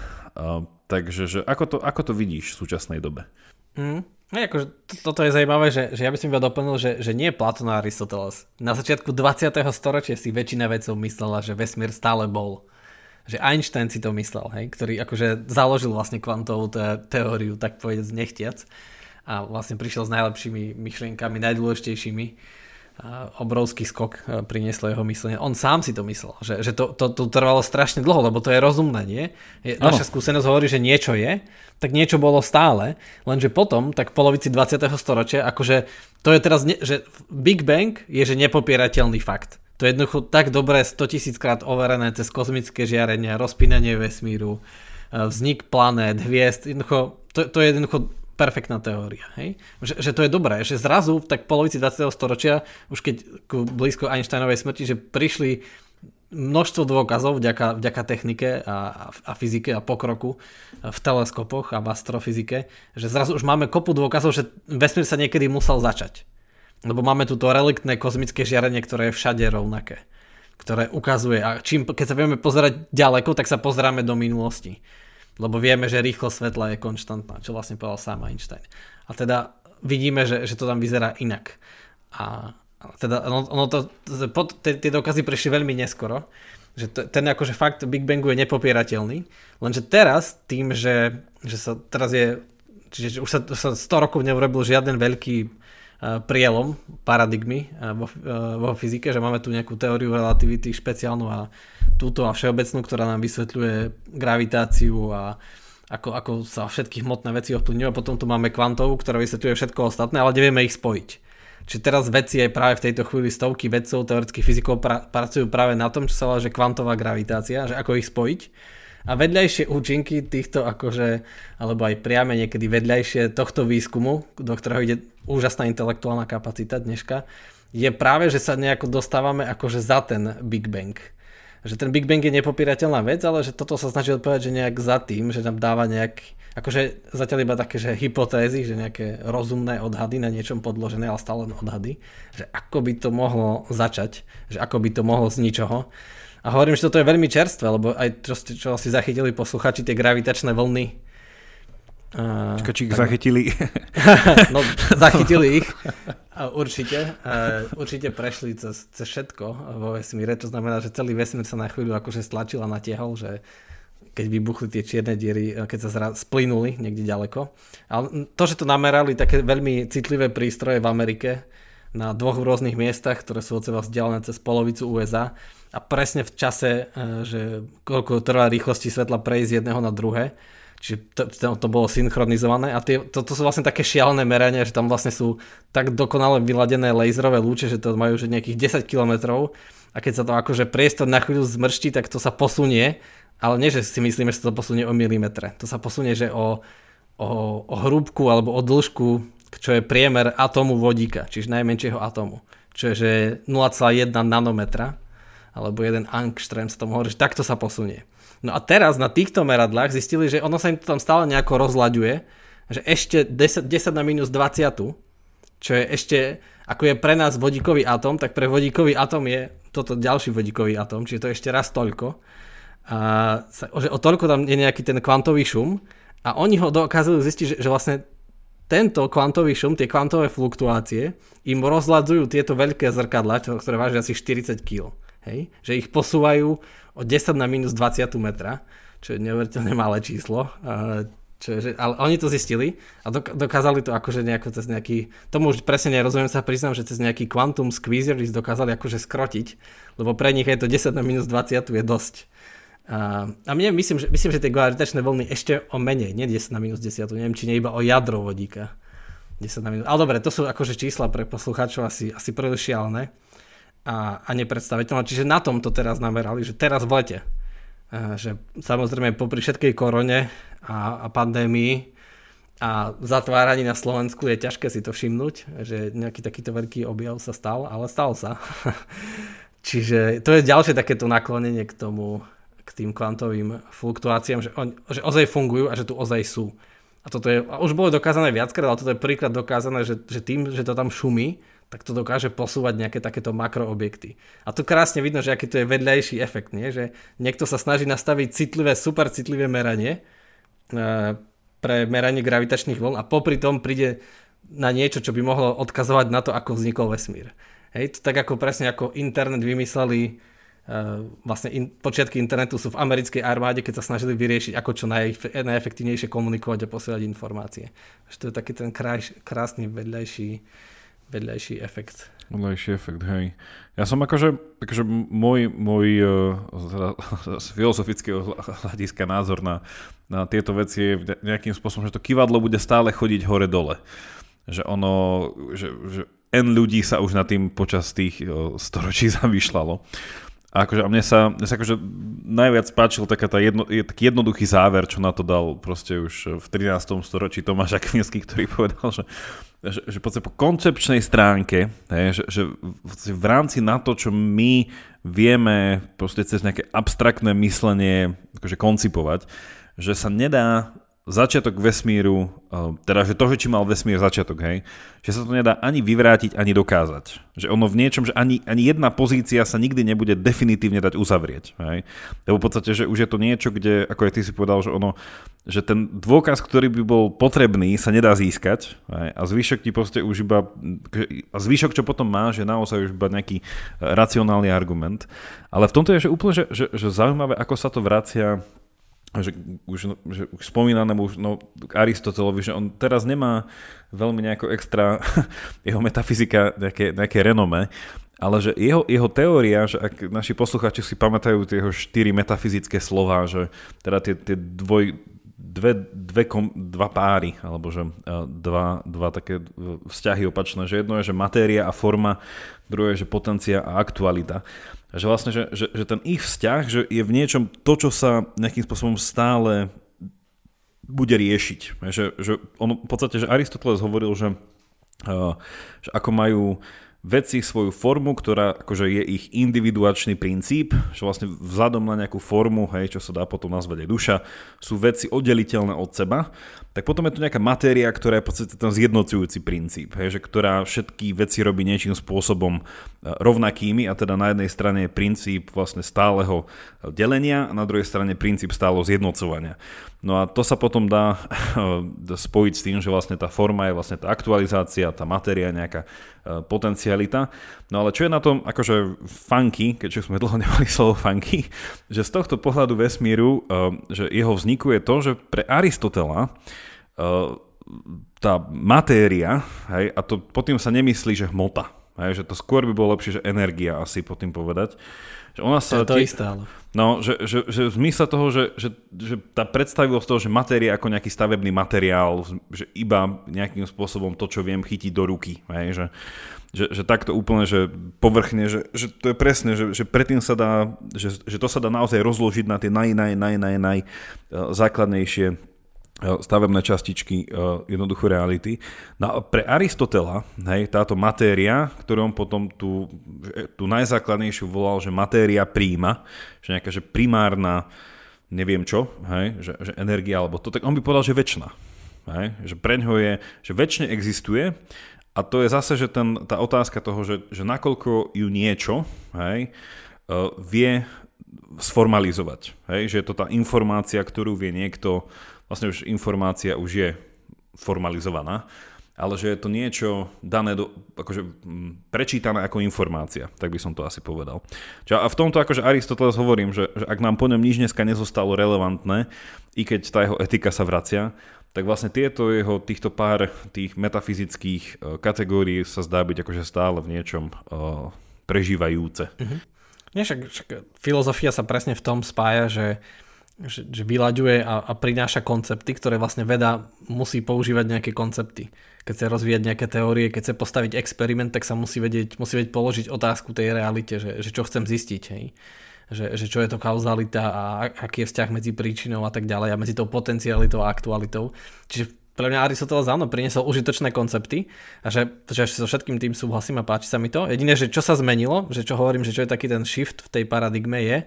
Takže že ako, to, ako to vidíš v súčasnej dobe? Mm. No, akože, toto je zaujímavé, že, že ja by som iba doplnil, že, že nie Platón a Aristoteles. Na začiatku 20. storočia si väčšina vedcov myslela, že vesmír stále bol. Že Einstein si to myslel, hej, ktorý akože založil vlastne kvantovú te- teóriu, tak povedať nechtiac. A vlastne prišiel s najlepšími myšlienkami, najdôležitejšími obrovský skok e, prinieslo jeho myslenie. On sám si to myslel, že, že to, to, to trvalo strašne dlho, lebo to je rozumné, nie? Je, naša skúsenosť hovorí, že niečo je, tak niečo bolo stále, lenže potom, tak v polovici 20. storočia, akože to je teraz, ne, že Big Bang je, že nepopierateľný fakt. To je jednoducho tak dobré 100 tisíc krát overené cez kozmické žiarenia, rozpínanie vesmíru, e, vznik planét, hviezd, jednoducho, to, to je jednoducho perfektná teória. Hej? Že, že to je dobré, že zrazu tak polovici 20. storočia, už keď ku blízko Einsteinovej smrti, že prišli množstvo dôkazov vďaka, vďaka technike a, a fyzike a pokroku v teleskopoch a v astrofyzike, že zrazu už máme kopu dôkazov, že vesmír sa niekedy musel začať. Lebo máme tu to reliktné kozmické žiarenie, ktoré je všade rovnaké. Ktoré ukazuje, a čím, keď sa vieme pozerať ďaleko, tak sa pozeráme do minulosti lebo vieme, že rýchlosť svetla je konštantná, čo vlastne povedal sám Einstein. A teda vidíme, že, že to tam vyzerá inak. A teda ono, ono to, pod, tie, tie dokazy prišli veľmi neskoro, že to, ten akože fakt Big Bangu je nepopierateľný, lenže teraz tým, že, že sa teraz je, čiže už sa, sa 100 rokov neurobil žiaden veľký prielom paradigmy vo, vo fyzike, že máme tu nejakú teóriu relativity špeciálnu a túto a všeobecnú, ktorá nám vysvetľuje gravitáciu a ako, ako sa všetky hmotné veci ovplyvňujú potom tu máme kvantovú, ktorá vysvetľuje všetko ostatné, ale nevieme ich spojiť. Čiže teraz vedci aj práve v tejto chvíli stovky vedcov, teoretických fyzikov pra, pracujú práve na tom, čo sa volá, že kvantová gravitácia, že ako ich spojiť. A vedľajšie účinky týchto akože, alebo aj priame niekedy vedľajšie tohto výskumu, do ktorého ide úžasná intelektuálna kapacita dneška, je práve, že sa nejako dostávame akože za ten Big Bang že ten Big Bang je nepopírateľná vec, ale že toto sa snaží odpovedať, že nejak za tým, že nám dáva nejak, akože zatiaľ iba také, že hypotézy, že nejaké rozumné odhady na niečom podložené, ale stále len odhady, že ako by to mohlo začať, že ako by to mohlo z ničoho. A hovorím, že toto je veľmi čerstvé, lebo aj čo, čo si zachytili posluchači, tie gravitačné vlny, Uh, Čaká, či ich tak... zachytili? no, zachytili ich. Určite. Uh, určite prešli cez, cez všetko vo vesmíre. To znamená, že celý vesmír sa na chvíľu akože stlačil a natiehol, že keď vybuchli tie čierne diery, keď sa zra- splynuli niekde ďaleko. Ale to, že to namerali také veľmi citlivé prístroje v Amerike na dvoch rôznych miestach, ktoré sú od seba vzdialené cez polovicu USA a presne v čase, že koľko trvá rýchlosti svetla prejsť z jedného na druhé, Čiže to, to, to bolo synchronizované. A tie, to, to sú vlastne také šialené merania, že tam vlastne sú tak dokonale vyladené laserové lúče, že to majú že nejakých 10 km a keď sa to akože priestor na chvíľu zmrští, tak to sa posunie, ale nie, že si myslíme, že sa to posunie o milimetre. To sa posunie, že o, o, o hrúbku alebo o dĺžku, čo je priemer atómu vodíka, čiže najmenšieho atómu, čo je 0,1 nanometra alebo jeden angström sa tomu hovorí, že takto sa posunie. No a teraz na týchto meradlách zistili, že ono sa im to tam stále nejako rozlaďuje, že ešte 10, 10 na minus 20, čo je ešte, ako je pre nás vodíkový atom, tak pre vodíkový atom je toto ďalší vodíkový atom, čiže to je ešte raz toľko. A, že o toľko tam je nejaký ten kvantový šum a oni ho dokázali zistiť, že, že vlastne tento kvantový šum, tie kvantové fluktuácie, im rozladzujú tieto veľké zrkadla, ktoré vážia asi 40 kg. Hej? Že ich posúvajú o 10 na minus 20 metra, čo je neuveriteľne malé číslo. Čo je, ale oni to zistili a dokázali to akože nejako cez nejaký, tomu už presne nerozumiem sa priznám, že cez nejaký quantum squeezer dokázali akože skrotiť, lebo pre nich je to 10 na minus 20 je dosť. A, a mne myslím, že, myslím, že tie gravitačné vlny ešte o menej, nie 10 na minus 10, neviem, či nie iba o jadro vodíka. 10 na minus, ale dobre, to sú akože čísla pre poslucháčov asi, asi príliš šialené a, a nepredstaviteľné. Čiže na tom to teraz namerali, že teraz v lete. Že samozrejme popri všetkej korone a, a pandémii a zatváraní na Slovensku je ťažké si to všimnúť, že nejaký takýto veľký objav sa stal, ale stal sa. Čiže to je ďalšie takéto naklonenie k tomu, k tým kvantovým fluktuáciám, že, on, že ozaj fungujú a že tu ozaj sú. A toto je, a už bolo dokázané viackrát, ale toto je príklad dokázané, že, že tým, že to tam šumí, tak to dokáže posúvať nejaké takéto makroobjekty. A tu krásne vidno, že aký to je vedľajší efekt, nie? že niekto sa snaží nastaviť citlivé, super citlivé meranie e, pre meranie gravitačných vln a popri tom príde na niečo, čo by mohlo odkazovať na to, ako vznikol vesmír. Hej, to tak ako presne ako internet vymysleli, uh, vlastne in, počiatky internetu sú v americkej armáde, keď sa snažili vyriešiť, ako čo naj, najefektívnejšie komunikovať a posielať informácie. Že to je taký ten krás, krásny vedľajší vedľajší efekt. Vedľajší efekt, hej. Ja som akože, akože môj, môj uh, z filozofického hľadiska názor na, na tieto veci je nejakým spôsobom, že to kývadlo bude stále chodiť hore-dole. Že ono, že, že N ľudí sa už na tým počas tých uh, storočí zamýšľalo. A, akože, a mne sa, mne sa akože najviac páčil taká tá jedno, je, taký jednoduchý záver, čo na to dal proste už v 13. storočí Tomáš Akvinský, ktorý povedal, že, že, že po koncepčnej stránke, hej, že, že v rámci na to, čo my vieme proste cez nejaké abstraktné myslenie akože koncipovať, že sa nedá začiatok vesmíru, eh, teda že to, že či mal vesmír začiatok, hej, že sa to nedá ani vyvrátiť, ani dokázať. Že ono v niečom, že ani, ani jedna pozícia sa nikdy nebude definitívne dať uzavrieť. Hej. Lebo v podstate, že už je to niečo, kde, ako aj ty si povedal, že ono, že ten dôkaz, ktorý by bol potrebný, sa nedá získať hej, a zvyšok ti proste už iba, a zvyšok, čo potom má, je naozaj už iba nejaký eh, racionálny argument. Ale v tomto je že úplne že, že, že zaujímavé, ako sa to vracia že už, že už spomínanému už, no, Aristotelovi, že on teraz nemá veľmi nejako extra jeho metafyzika, nejaké, nejaké renome, ale že jeho, jeho teória, že ak naši posluchači si pamätajú tie jeho štyri metafyzické slova, že teda tie, tie dvoj, dve, dve kom, dva páry, alebo že dva, dva také vzťahy opačné, že jedno je, že matéria a forma, druhé je, že potencia a aktualita že vlastne, že, že, že ten ich vzťah že je v niečom to, čo sa nejakým spôsobom stále bude riešiť. Že, že on, v podstate, že Aristoteles hovoril, že, že ako majú veci svoju formu, ktorá akože je ich individuačný princíp, že vlastne vzhľadom na nejakú formu, hej, čo sa dá potom nazvať aj duša, sú veci oddeliteľné od seba, tak potom je tu nejaká matéria, ktorá je v podstate ten zjednocujúci princíp, hej, že ktorá všetky veci robí niečím spôsobom e, rovnakými a teda na jednej strane je princíp vlastne stáleho delenia a na druhej strane princíp stáleho zjednocovania. No a to sa potom dá spojiť s tým, že vlastne tá forma je vlastne tá aktualizácia, tá matéria, nejaká e, potencialita. No ale čo je na tom akože funky, keďže sme dlho nemali slovo funky, že z tohto pohľadu vesmíru, e, že jeho vzniku je to, že pre Aristotela e, tá matéria, hej, a to pod tým sa nemyslí, že hmota, hej, že to skôr by bolo lepšie, že energia asi pod tým povedať, že ona sa to to isté, ale... No, že, že, že v zmysle toho, že, že, že tá predstavivosť toho, že matéria ako nejaký stavebný materiál, že iba nejakým spôsobom to, čo viem, chytiť do ruky. Hej, že, že, že takto úplne, že povrchne, že, že to je presne, že, že predtým sa dá, že, že to sa dá naozaj rozložiť na tie naj, naj, naj, naj, naj základnejšie stavebné častičky jednoducho reality. No pre Aristotela, hej, táto matéria, ktorú on potom tú, tú najzákladnejšiu volal, že matéria príjma, že nejaká že primárna, neviem čo, hej, že, že energia alebo to, tak on by povedal, že väčšina. Hej, že pre ňo je, že väčšine existuje a to je zase, že ten, tá otázka toho, že, že nakoľko ju niečo hej, vie sformalizovať. Hej, že je to tá informácia, ktorú vie niekto vlastne už informácia už je formalizovaná, ale že je to niečo dané, do, akože prečítané ako informácia, tak by som to asi povedal. Čiže a v tomto akože Aristoteles hovorím, že, že ak nám po ňom nič dneska nezostalo relevantné, i keď tá jeho etika sa vracia, tak vlastne tieto jeho, týchto pár tých metafyzických uh, kategórií sa zdá byť akože stále v niečom uh, prežívajúce. Nie, však, však filozofia sa presne v tom spája, že že, že vyľaďuje a, a prináša koncepty, ktoré vlastne veda musí používať nejaké koncepty. Keď chce rozvíjať nejaké teórie, keď chce postaviť experiment, tak sa musí vedieť, musí vedieť položiť otázku tej realite, že, že čo chcem zistiť. Hej? Že, že čo je to kauzalita a aký je vzťah medzi príčinou a tak ďalej a medzi tou potencialitou a aktualitou. Čiže pre mňa Aristoteles áno, priniesol užitočné koncepty a že, že so všetkým tým súhlasím a páči sa mi to. Jediné, že čo sa zmenilo, že čo hovorím, že čo je taký ten shift v tej paradigme je,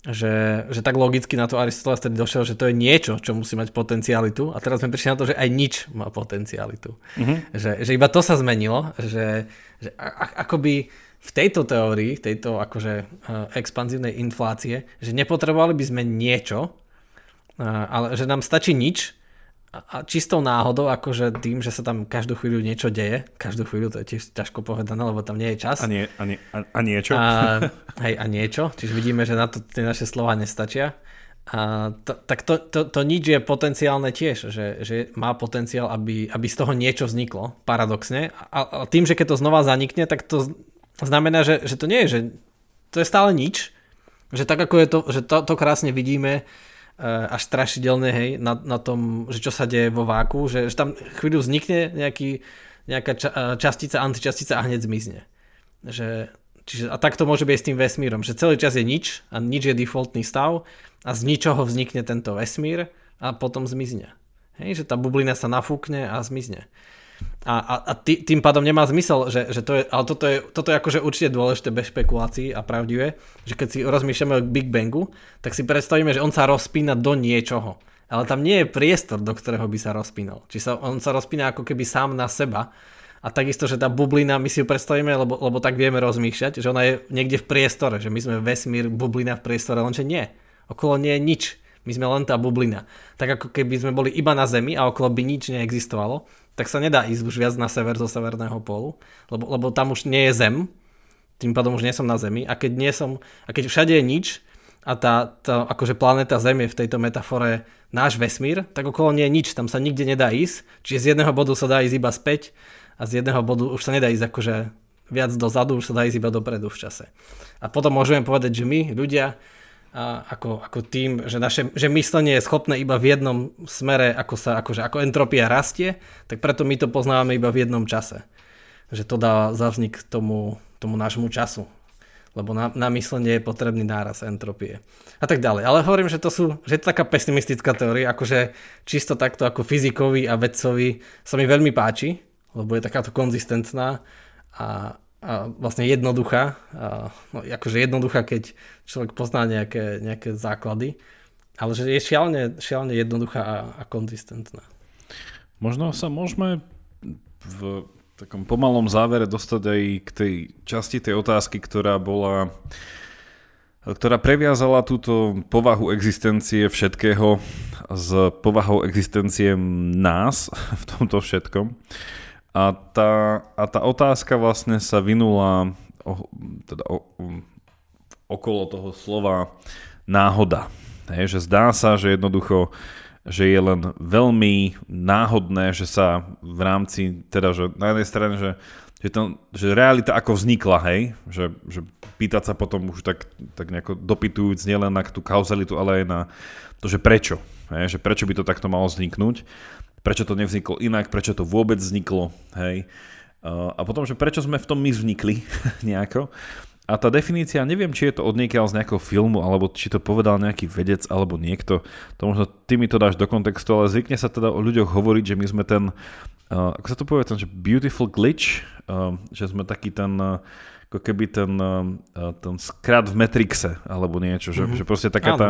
že, že tak logicky na to Aristoteles tedy došiel, že to je niečo, čo musí mať potencialitu a teraz sme prišli na to, že aj nič má potencialitu. Mm-hmm. Že, že iba to sa zmenilo, že, že a, akoby v tejto teórii, tejto akože uh, expanzívnej inflácie, že nepotrebovali by sme niečo, uh, ale že nám stačí nič a čistou náhodou, akože tým, že sa tam každú chvíľu niečo deje, každú chvíľu to je tiež ťažko povedané, lebo tam nie je čas. A, nie, a, nie, a, a niečo. A, hej, a niečo, čiže vidíme, že na to tie naše slova nestačia. A to, tak to, to, to nič je potenciálne tiež, že, že má potenciál, aby, aby z toho niečo vzniklo, paradoxne. A, a tým, že keď to znova zanikne, tak to znamená, že, že to nie je, že to je stále nič, že tak ako je to, že to, to krásne vidíme, až strašidelné, hej, na, na tom, že čo sa deje vo váku, že, že tam chvíľu vznikne nejaký, nejaká ča, eh, častica, antičastica a hneď zmizne. Že, čiže, a tak to môže byť s tým vesmírom, že celý čas je nič a nič je defaultný stav a z ničoho vznikne tento vesmír a potom zmizne. Hej, že tá bublina sa nafúkne a zmizne. A, a, a tý, tým pádom nemá zmysel, že, že to je, ale toto je, toto je akože určite dôležité bez špekulácií a pravdivé, že keď si rozmýšľame o Big Bangu, tak si predstavíme, že on sa rozpína do niečoho. Ale tam nie je priestor, do ktorého by sa rozpínal. Či sa, on sa rozpína ako keby sám na seba. A takisto, že tá bublina, my si ju predstavíme, lebo, lebo tak vieme rozmýšľať, že ona je niekde v priestore, že my sme vesmír, bublina v priestore, lenže nie. Okolo nie je nič. My sme len tá bublina. Tak ako keby sme boli iba na Zemi a okolo by nič neexistovalo, tak sa nedá ísť už viac na sever zo severného pólu, lebo, lebo tam už nie je Zem, tým pádom už nie som na Zemi a keď, nie som, a keď všade je nič, a tá, tá akože planéta Zem je v tejto metafore náš vesmír, tak okolo nie je nič, tam sa nikde nedá ísť, čiže z jedného bodu sa dá ísť iba späť a z jedného bodu už sa nedá ísť akože viac dozadu, už sa dá ísť iba dopredu v čase. A potom môžeme povedať, že my, ľudia, a ako, ako tým, že, naše, že myslenie je schopné iba v jednom smere, ako sa akože, ako entropia rastie, tak preto my to poznávame iba v jednom čase. Že to dá za vznik tomu, tomu nášmu času. Lebo na, na myslenie je potrebný náraz entropie. A tak ďalej. Ale hovorím, že to sú, že to taká pesimistická teória, akože čisto takto ako fyzikovi a vedcovi sa mi veľmi páči, lebo je takáto konzistentná a vlastne jednoduchá. No, akože jednoduchá, keď človek pozná nejaké, nejaké základy, ale že je šialne, šialne jednoduchá a, a konzistentná. Možno sa môžeme v takom pomalom závere dostať aj k tej časti tej otázky, ktorá bola ktorá previazala túto povahu existencie všetkého s povahou existencie nás v tomto všetkom. A tá, a tá otázka vlastne sa vynula o, teda o, okolo toho slova náhoda. Hej, že zdá sa, že jednoducho že je len veľmi náhodné, že sa v rámci, teda, že na jednej strane, že, že, to, že realita ako vznikla, hej, že, že pýtať sa potom už tak, tak nejako dopytujúc nielen na tú kauzalitu, ale aj na to, že prečo, hej, že prečo by to takto malo vzniknúť prečo to nevzniklo inak, prečo to vôbec vzniklo, hej. A potom, že prečo sme v tom my vznikli? Nejako. A tá definícia, neviem, či je to odniekiaľ z nejakého filmu, alebo či to povedal nejaký vedec, alebo niekto, to možno ty mi to dáš do kontextu, ale zvykne sa teda o ľuďoch hovoriť, že my sme ten, uh, ako sa to povie, ten že beautiful glitch, uh, že sme taký ten, uh, ako keby ten, uh, ten skrat v Matrixe, alebo niečo, že, mm-hmm. že proste taká, tá,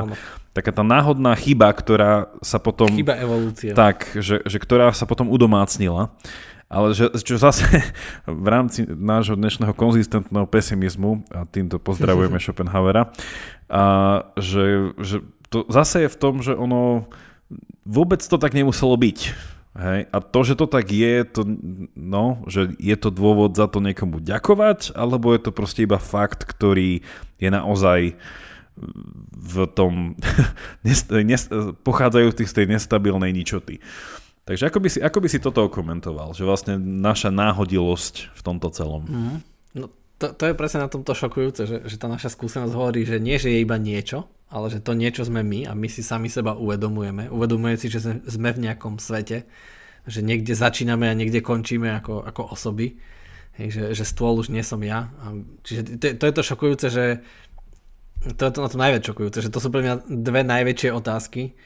taká tá náhodná chyba, ktorá sa potom... Chyba evolúcie. Tak, že, že ktorá sa potom udomácnila. Ale že, čo zase v rámci nášho dnešného konzistentného pesimizmu, a týmto pozdravujeme Schopenhauera, a že, že to zase je v tom, že ono vôbec to tak nemuselo byť. Hej? A to, že to tak je, to, no, že je to dôvod za to niekomu ďakovať, alebo je to proste iba fakt, ktorý je naozaj v tom pochádzajú z tej nestabilnej ničoty. Takže ako by, si, ako by si toto komentoval, že vlastne naša náhodilosť v tomto celom? Mm. No, to, to je presne na tomto šokujúce, že, že tá naša skúsenosť hovorí, že nie, že je iba niečo, ale že to niečo sme my a my si sami seba uvedomujeme. Uvedomujeme si, že sme v nejakom svete, že niekde začíname a niekde končíme ako, ako osoby. Hej, že, že stôl už nie som ja. A, čiže to, to je to šokujúce, že to je to na to najviac šokujúce, že to sú pre mňa dve najväčšie otázky,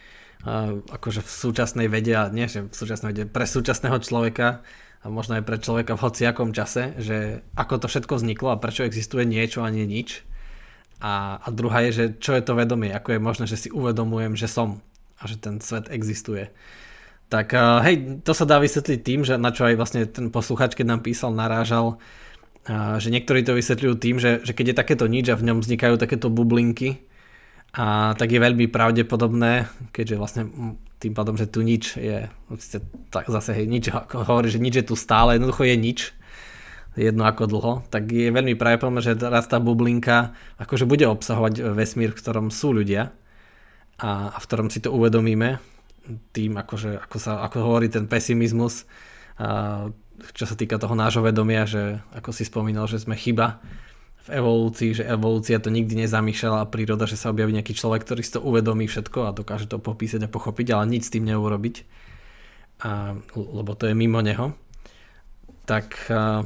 akože v súčasnej vede a nie, že v súčasnej vede, pre súčasného človeka a možno aj pre človeka v hociakom čase, že ako to všetko vzniklo a prečo existuje niečo a nie nič. A, a druhá je, že čo je to vedomie, ako je možné, že si uvedomujem, že som a že ten svet existuje. Tak hej, to sa dá vysvetliť tým, že na čo aj vlastne ten posluchač, keď nám písal, narážal, že niektorí to vysvetľujú tým, že, že keď je takéto nič a v ňom vznikajú takéto bublinky, a tak je veľmi pravdepodobné, keďže vlastne tým pádom, že tu nič je, tak zase nič, hovorí, že nič je tu stále, jednoducho je nič, jedno ako dlho, tak je veľmi pravdepodobné, že raz tá bublinka akože bude obsahovať vesmír, v ktorom sú ľudia a, a v ktorom si to uvedomíme, tým akože, ako, sa, ako hovorí ten pesimizmus, a, čo sa týka toho nášho vedomia, že ako si spomínal, že sme chyba, v evolúcii, že evolúcia to nikdy nezamýšľala a príroda, že sa objaví nejaký človek, ktorý si to uvedomí všetko a dokáže to popísať a pochopiť, ale nič s tým neurobiť, a, lebo to je mimo neho. Tak, a,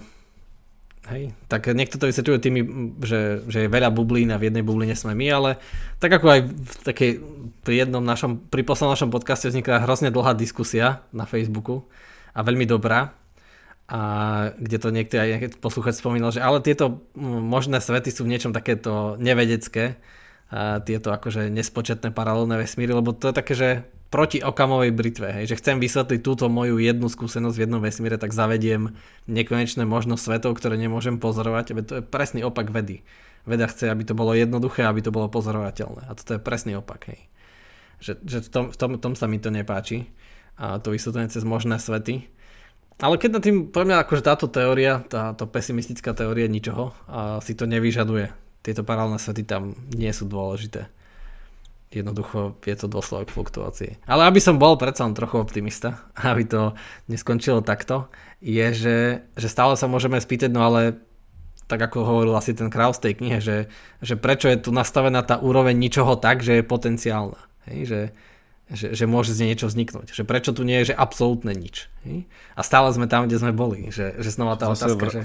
hej, tak niekto to vysvetľuje tými, že, že je veľa bublín a v jednej bubline sme my, ale tak ako aj v takej, pri jednom našom, pri poslednom našom podcaste vznikla hrozne dlhá diskusia na Facebooku a veľmi dobrá, a kde to niekto aj poslúchať spomínal, že ale tieto možné svety sú v niečom takéto nevedecké, a tieto akože nespočetné paralelné vesmíry, lebo to je také, že proti okamovej britve, hej, že chcem vysvetliť túto moju jednu skúsenosť v jednom vesmíre, tak zavediem nekonečné možnosť svetov, ktoré nemôžem pozorovať, veď to je presný opak vedy. Veda chce, aby to bolo jednoduché, aby to bolo pozorovateľné. A toto je presný opak. Hej. Že, že v, tom, v tom, tom sa mi to nepáči. A to vysvetlenie cez možné svety. Ale keď na tým, pre mňa akože táto teória, táto pesimistická teória ničoho a si to nevyžaduje. Tieto paralelné svety tam nie sú dôležité. jednoducho je to dôsledok fluktuácie. Ale aby som bol predsa len trochu optimista, aby to neskončilo takto, je, že, že stále sa môžeme spýtať, no ale tak ako hovoril asi ten Kraus tej knihe, že, že prečo je tu nastavená tá úroveň ničoho tak, že je potenciálna. Hej? Že, že, že môže z nej niečo vzniknúť. Že prečo tu nie je, že absolútne nič. Hej? A stále sme tam, kde sme boli. Že, že znova tá Zase otázka, vr... že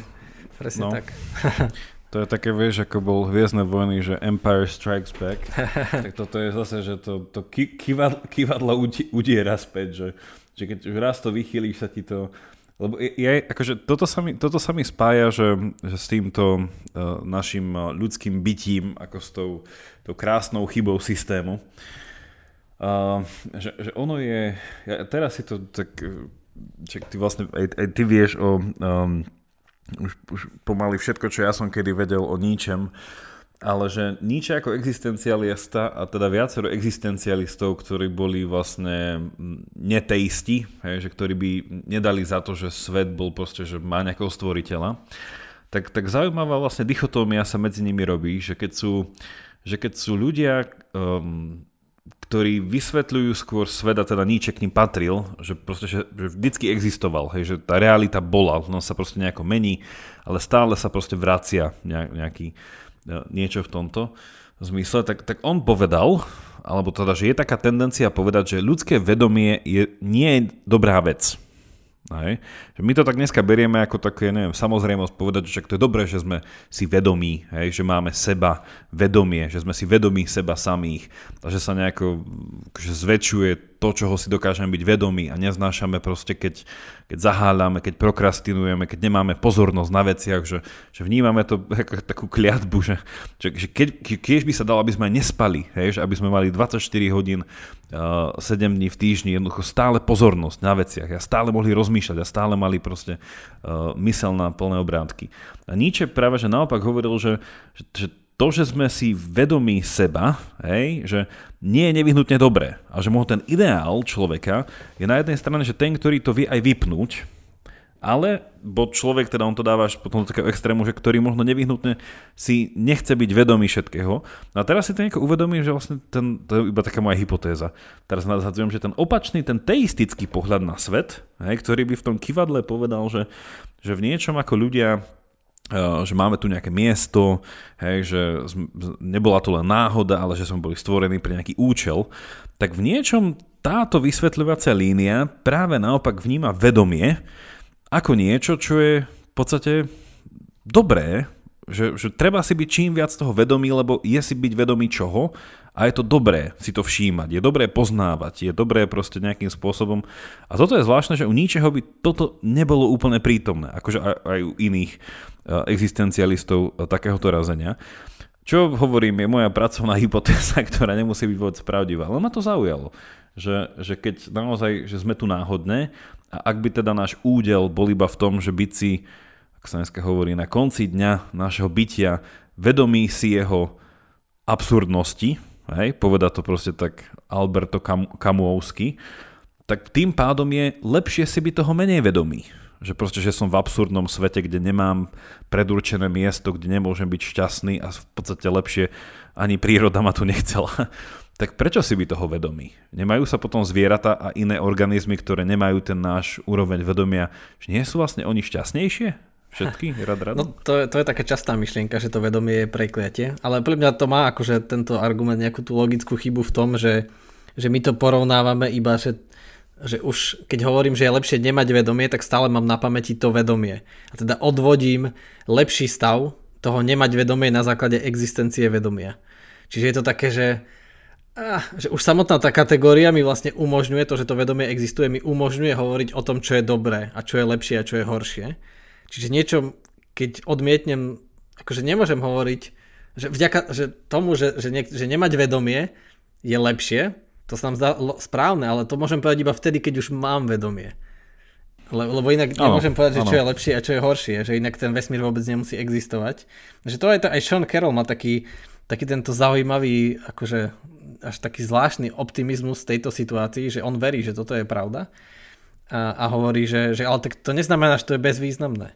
presne no. tak. To je také, vieš, ako bol Hviezdne vojny, že Empire Strikes Back. tak toto je zase, že to, to kývadlo, udiera späť, že, že keď už raz to vychýliš, sa ti to... Lebo je, akože toto, sa mi, toto sa mi spája, že, že s týmto uh, našim uh, ľudským bytím, ako s tou, tou krásnou chybou systému. Uh, že, že ono je... Ja teraz si to tak... Že ty vlastne aj, aj ty vieš o... Um, už, už pomaly všetko, čo ja som kedy vedel o ničem, ale že Nietzsche ako existencialista a teda viacero existencialistov, ktorí boli vlastne neteisti, hej, že ktorí by nedali za to, že svet bol proste, že má nejakého stvoriteľa, tak, tak zaujímavá vlastne dichotómia sa medzi nimi robí, že keď sú, že keď sú ľudia um, ktorí vysvetľujú skôr svet a teda Nietzsche k ním patril, že proste, že, že vždycky existoval, hej, že tá realita bola, no sa proste nejako mení, ale stále sa proste vracia nejaký, e, niečo v tomto zmysle, tak, tak on povedal, alebo teda, že je taká tendencia povedať, že ľudské vedomie je, nie je dobrá vec. Hej. My to tak dneska berieme ako také, neviem, samozrejmosť povedať, že to je dobré, že sme si vedomí, hej, že máme seba vedomie, že sme si vedomí seba samých a že sa nejako že zväčšuje to, čoho si dokážeme byť vedomí a neznášame proste, keď, keď zaháľame, keď prokrastinujeme, keď nemáme pozornosť na veciach, že, že vnímame to ako takú kliatbu, že, že, keď, keď by sa dalo, aby sme nespali, hej, že aby sme mali 24 hodín, 7 dní v týždni, jednoducho stále pozornosť na veciach a stále mohli rozmýšľať a stále mali proste uh, mysel na plné obrátky. A Nietzsche práve, že naopak hovoril, že, že, to, že sme si vedomí seba, hej, že nie je nevyhnutne dobré a že mohol ten ideál človeka je na jednej strane, že ten, ktorý to vie aj vypnúť, ale bod človek, teda on to dáva až potom do takého extrému, že ktorý možno nevyhnutne si nechce byť vedomý všetkého. No a teraz si to nejako uvedomí, že vlastne ten, to je iba taká moja hypotéza. Teraz nadhadzujem, že ten opačný, ten teistický pohľad na svet, hej, ktorý by v tom kivadle povedal, že, že v niečom ako ľudia Eh, že máme tu nejaké miesto, hej, že nebola to len náhoda, ale že sme boli stvorení pre nejaký účel, tak v niečom táto vysvetľovacia línia práve naopak vníma vedomie ako niečo, čo je v podstate dobré, že, že treba si byť čím viac toho vedomý, lebo je si byť vedomý čoho a je to dobré si to všímať, je dobré poznávať, je dobré proste nejakým spôsobom. A toto je zvláštne, že u ničeho by toto nebolo úplne prítomné, akože aj, aj u iných e, existencialistov e, takéhoto razenia. Čo hovorím, je moja pracovná hypotéza, ktorá nemusí byť vôbec pravdivá, ale ma to zaujalo, že, že keď naozaj, že sme tu náhodne a ak by teda náš údel bol iba v tom, že byť si, ako sa dneska hovorí, na konci dňa nášho bytia vedomí si jeho absurdnosti, hej, poveda to proste tak Alberto Kam- Kamuovsky, tak tým pádom je lepšie si byť toho menej vedomý. Že proste, že som v absurdnom svete, kde nemám predurčené miesto, kde nemôžem byť šťastný a v podstate lepšie ani príroda ma tu nechcela. Tak prečo si byť toho vedomý? Nemajú sa potom zvieratá a iné organizmy, ktoré nemajú ten náš úroveň vedomia, že nie sú vlastne oni šťastnejšie? Všetky? Rad, rad? No to, je, to je taká častá myšlienka, že to vedomie je prekliatie, ale pre mňa to má akože tento argument nejakú tú logickú chybu v tom, že, že my to porovnávame iba, že, že už keď hovorím, že je lepšie nemať vedomie, tak stále mám na pamäti to vedomie. A teda odvodím lepší stav toho nemať vedomie na základe existencie vedomia. Čiže je to také, že Ah, že už samotná tá kategória mi vlastne umožňuje to, že to vedomie existuje, mi umožňuje hovoriť o tom, čo je dobré a čo je lepšie a čo je horšie. Čiže niečo, keď odmietnem, akože nemôžem hovoriť, že vďaka že tomu, že, že, ne, že nemať vedomie je lepšie, to sa nám zdá správne, ale to môžem povedať iba vtedy, keď už mám vedomie. Le, lebo inak ano, nemôžem povedať, že čo je lepšie a čo je horšie, že inak ten vesmír vôbec nemusí existovať. Že to aj, to, aj Sean Carroll má taký, taký tento zaujímavý, akože až taký zvláštny optimizmus v tejto situácii, že on verí, že toto je pravda a, a hovorí, že, že ale tak to neznamená, že to je bezvýznamné.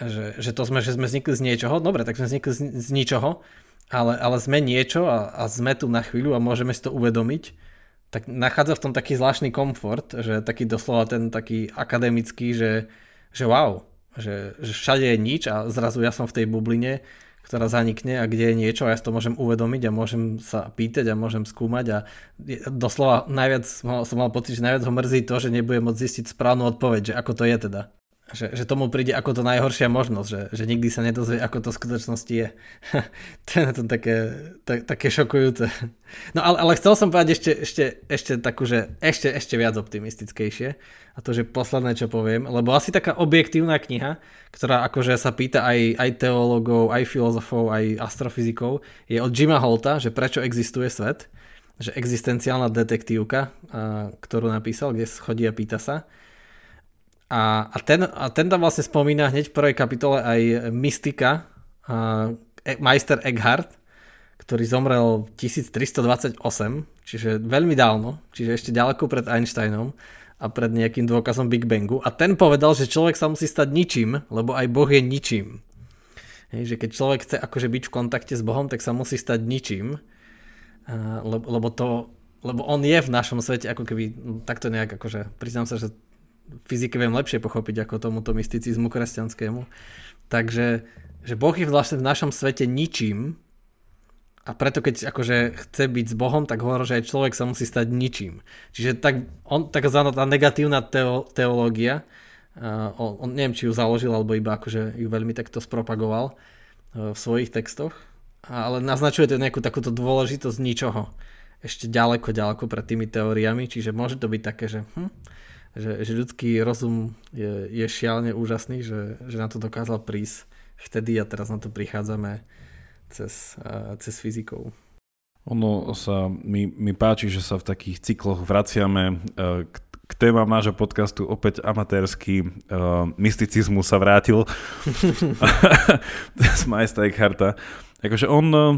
Že, že to sme, že sme vznikli z niečoho, dobre, tak sme vznikli z, z ničoho, ale, ale sme niečo a, a sme tu na chvíľu a môžeme si to uvedomiť, tak nachádza v tom taký zvláštny komfort, že taký doslova ten taký akademický, že, že wow, že, že všade je nič a zrazu ja som v tej bubline, ktorá zanikne a kde je niečo a ja si to môžem uvedomiť a môžem sa pýtať a môžem skúmať a doslova najviac som mal pocit, že najviac ho mrzí to, že nebudem môcť zistiť správnu odpoveď, že ako to je teda že, že tomu príde ako to najhoršia možnosť, že, že nikdy sa nedozvie, ako to v skutočnosti je. to je to také, tak, také šokujúce. No ale, ale chcel som povedať ešte, ešte, ešte takú, že ešte, ešte viac optimistickejšie. A to, že posledné, čo poviem, lebo asi taká objektívna kniha, ktorá akože sa pýta aj, aj teológov, aj filozofov, aj astrofyzikov, je od Jima Holta, že prečo existuje svet, že existenciálna detektívka, ktorú napísal, kde chodí a pýta sa. A, a, ten, a ten tam vlastne spomína hneď v prvej kapitole aj mystika uh, Meister Eckhart, ktorý zomrel 1328, čiže veľmi dávno, čiže ešte ďaleko pred Einsteinom a pred nejakým dôkazom Big Bangu. A ten povedal, že človek sa musí stať ničím, lebo aj Boh je ničím. Hej, že keď človek chce akože byť v kontakte s Bohom, tak sa musí stať ničím, lebo, lebo to lebo on je v našom svete ako keby, takto nejak akože, priznám sa, že fyzike viem lepšie pochopiť ako tomuto mysticizmu kresťanskému. Takže že Boh je vlastne v našom svete ničím a preto keď akože chce byť s Bohom, tak hovorí, že aj človek sa musí stať ničím. Čiže tak, on, takzvaná tá negatívna teo, teológia, uh, on, on neviem, či ju založil, alebo iba akože ju veľmi takto spropagoval uh, v svojich textoch, ale naznačuje to nejakú takúto dôležitosť ničoho. Ešte ďaleko, ďaleko pred tými teóriami, čiže môže to byť také, že hm, že, že ľudský rozum je, je šialne úžasný, že, že na to dokázal prísť vtedy a teraz na to prichádzame cez, cez fyzikou. Ono sa mi, mi páči, že sa v takých cykloch vraciame uh, k, k témam nášho podcastu opäť amatérsky uh, mysticizmu sa vrátil z Majsta Eckharta. Akože on uh,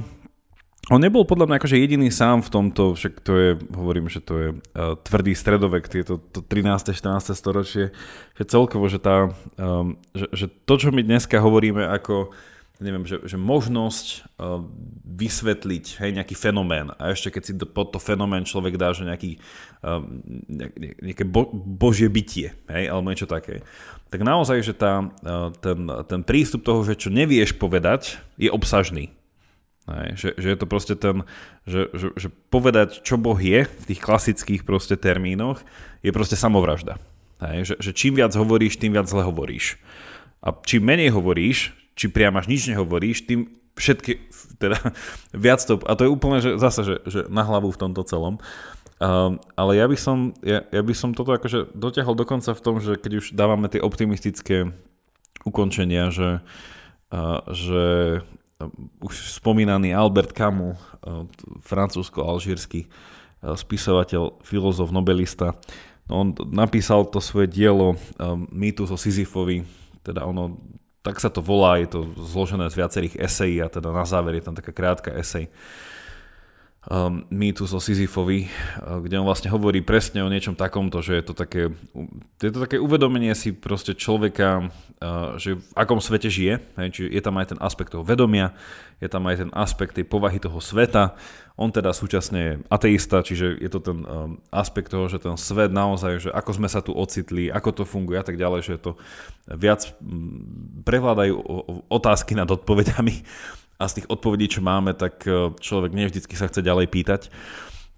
on nebol podľa mňa akože jediný sám v tomto, však to je, hovorím, že to je uh, tvrdý stredovek, tieto to 13. 14. storočie, že celkovo, že, tá, um, že, že to, čo my dneska hovoríme ako neviem, že, že možnosť uh, vysvetliť hej, nejaký fenomén a ešte keď si do, pod to fenomén človek dá, že nejaký, uh, ne, nejaké bo, božie bytie, hej, alebo niečo také, tak naozaj, že tá, uh, ten, ten prístup toho, že čo nevieš povedať, je obsažný. Hej, že, že je to proste ten, že, že, že povedať, čo Boh je v tých klasických proste termínoch, je proste samovražda. Hej, že, že čím viac hovoríš, tým viac zle hovoríš. A čím menej hovoríš, či priam až nič nehovoríš, tým všetky, teda viac to, a to je úplne, že zase, že, že na hlavu v tomto celom. Um, ale ja by som, ja, ja by som toto akože dotiahol dokonca v tom, že keď už dávame tie optimistické ukončenia, že, uh, že už spomínaný Albert Camus, eh, francúzsko-alžírsky eh, spisovateľ, filozof, nobelista. No, on napísal to svoje dielo eh, Mýtus o Sisyfovi, teda ono, tak sa to volá, je to zložené z viacerých esejí a teda na záver je tam taká krátka esej um, mýtus o Sisyfovi, uh, kde on vlastne hovorí presne o niečom takomto, že je to také, je to také uvedomenie si proste človeka, uh, že v akom svete žije, hej, čiže je tam aj ten aspekt toho vedomia, je tam aj ten aspekt tej povahy toho sveta, on teda súčasne je ateista, čiže je to ten um, aspekt toho, že ten svet naozaj, že ako sme sa tu ocitli, ako to funguje a tak ďalej, že je to viac prevládajú otázky nad odpovediami a z tých odpovedí, čo máme, tak e, človek nie vždycky sa chce ďalej pýtať.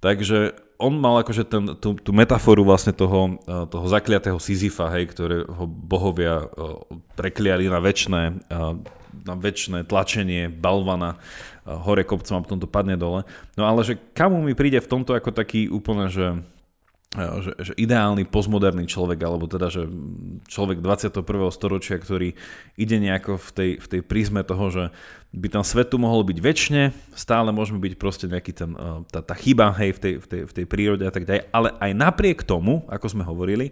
Takže on mal akože ten, tú, tú metaforu vlastne toho, e, toho zakliatého Sisyfa, hej, ktorého bohovia e, prekliali na väčšie, na väčšie tlačenie balvana hore kopcom a potom to padne dole. No ale že kamu mi príde v tomto ako taký úplne, že že, že ideálny postmoderný človek, alebo teda, že človek 21. storočia, ktorý ide nejako v tej, v tej prízme toho, že by tam svet tu mohol byť väčšine, stále môžeme byť proste nejaký ten, e, tá, tá chyba hej, v, tej, v, tej, v tej prírode a tak ďalej, ale aj napriek tomu, ako sme hovorili,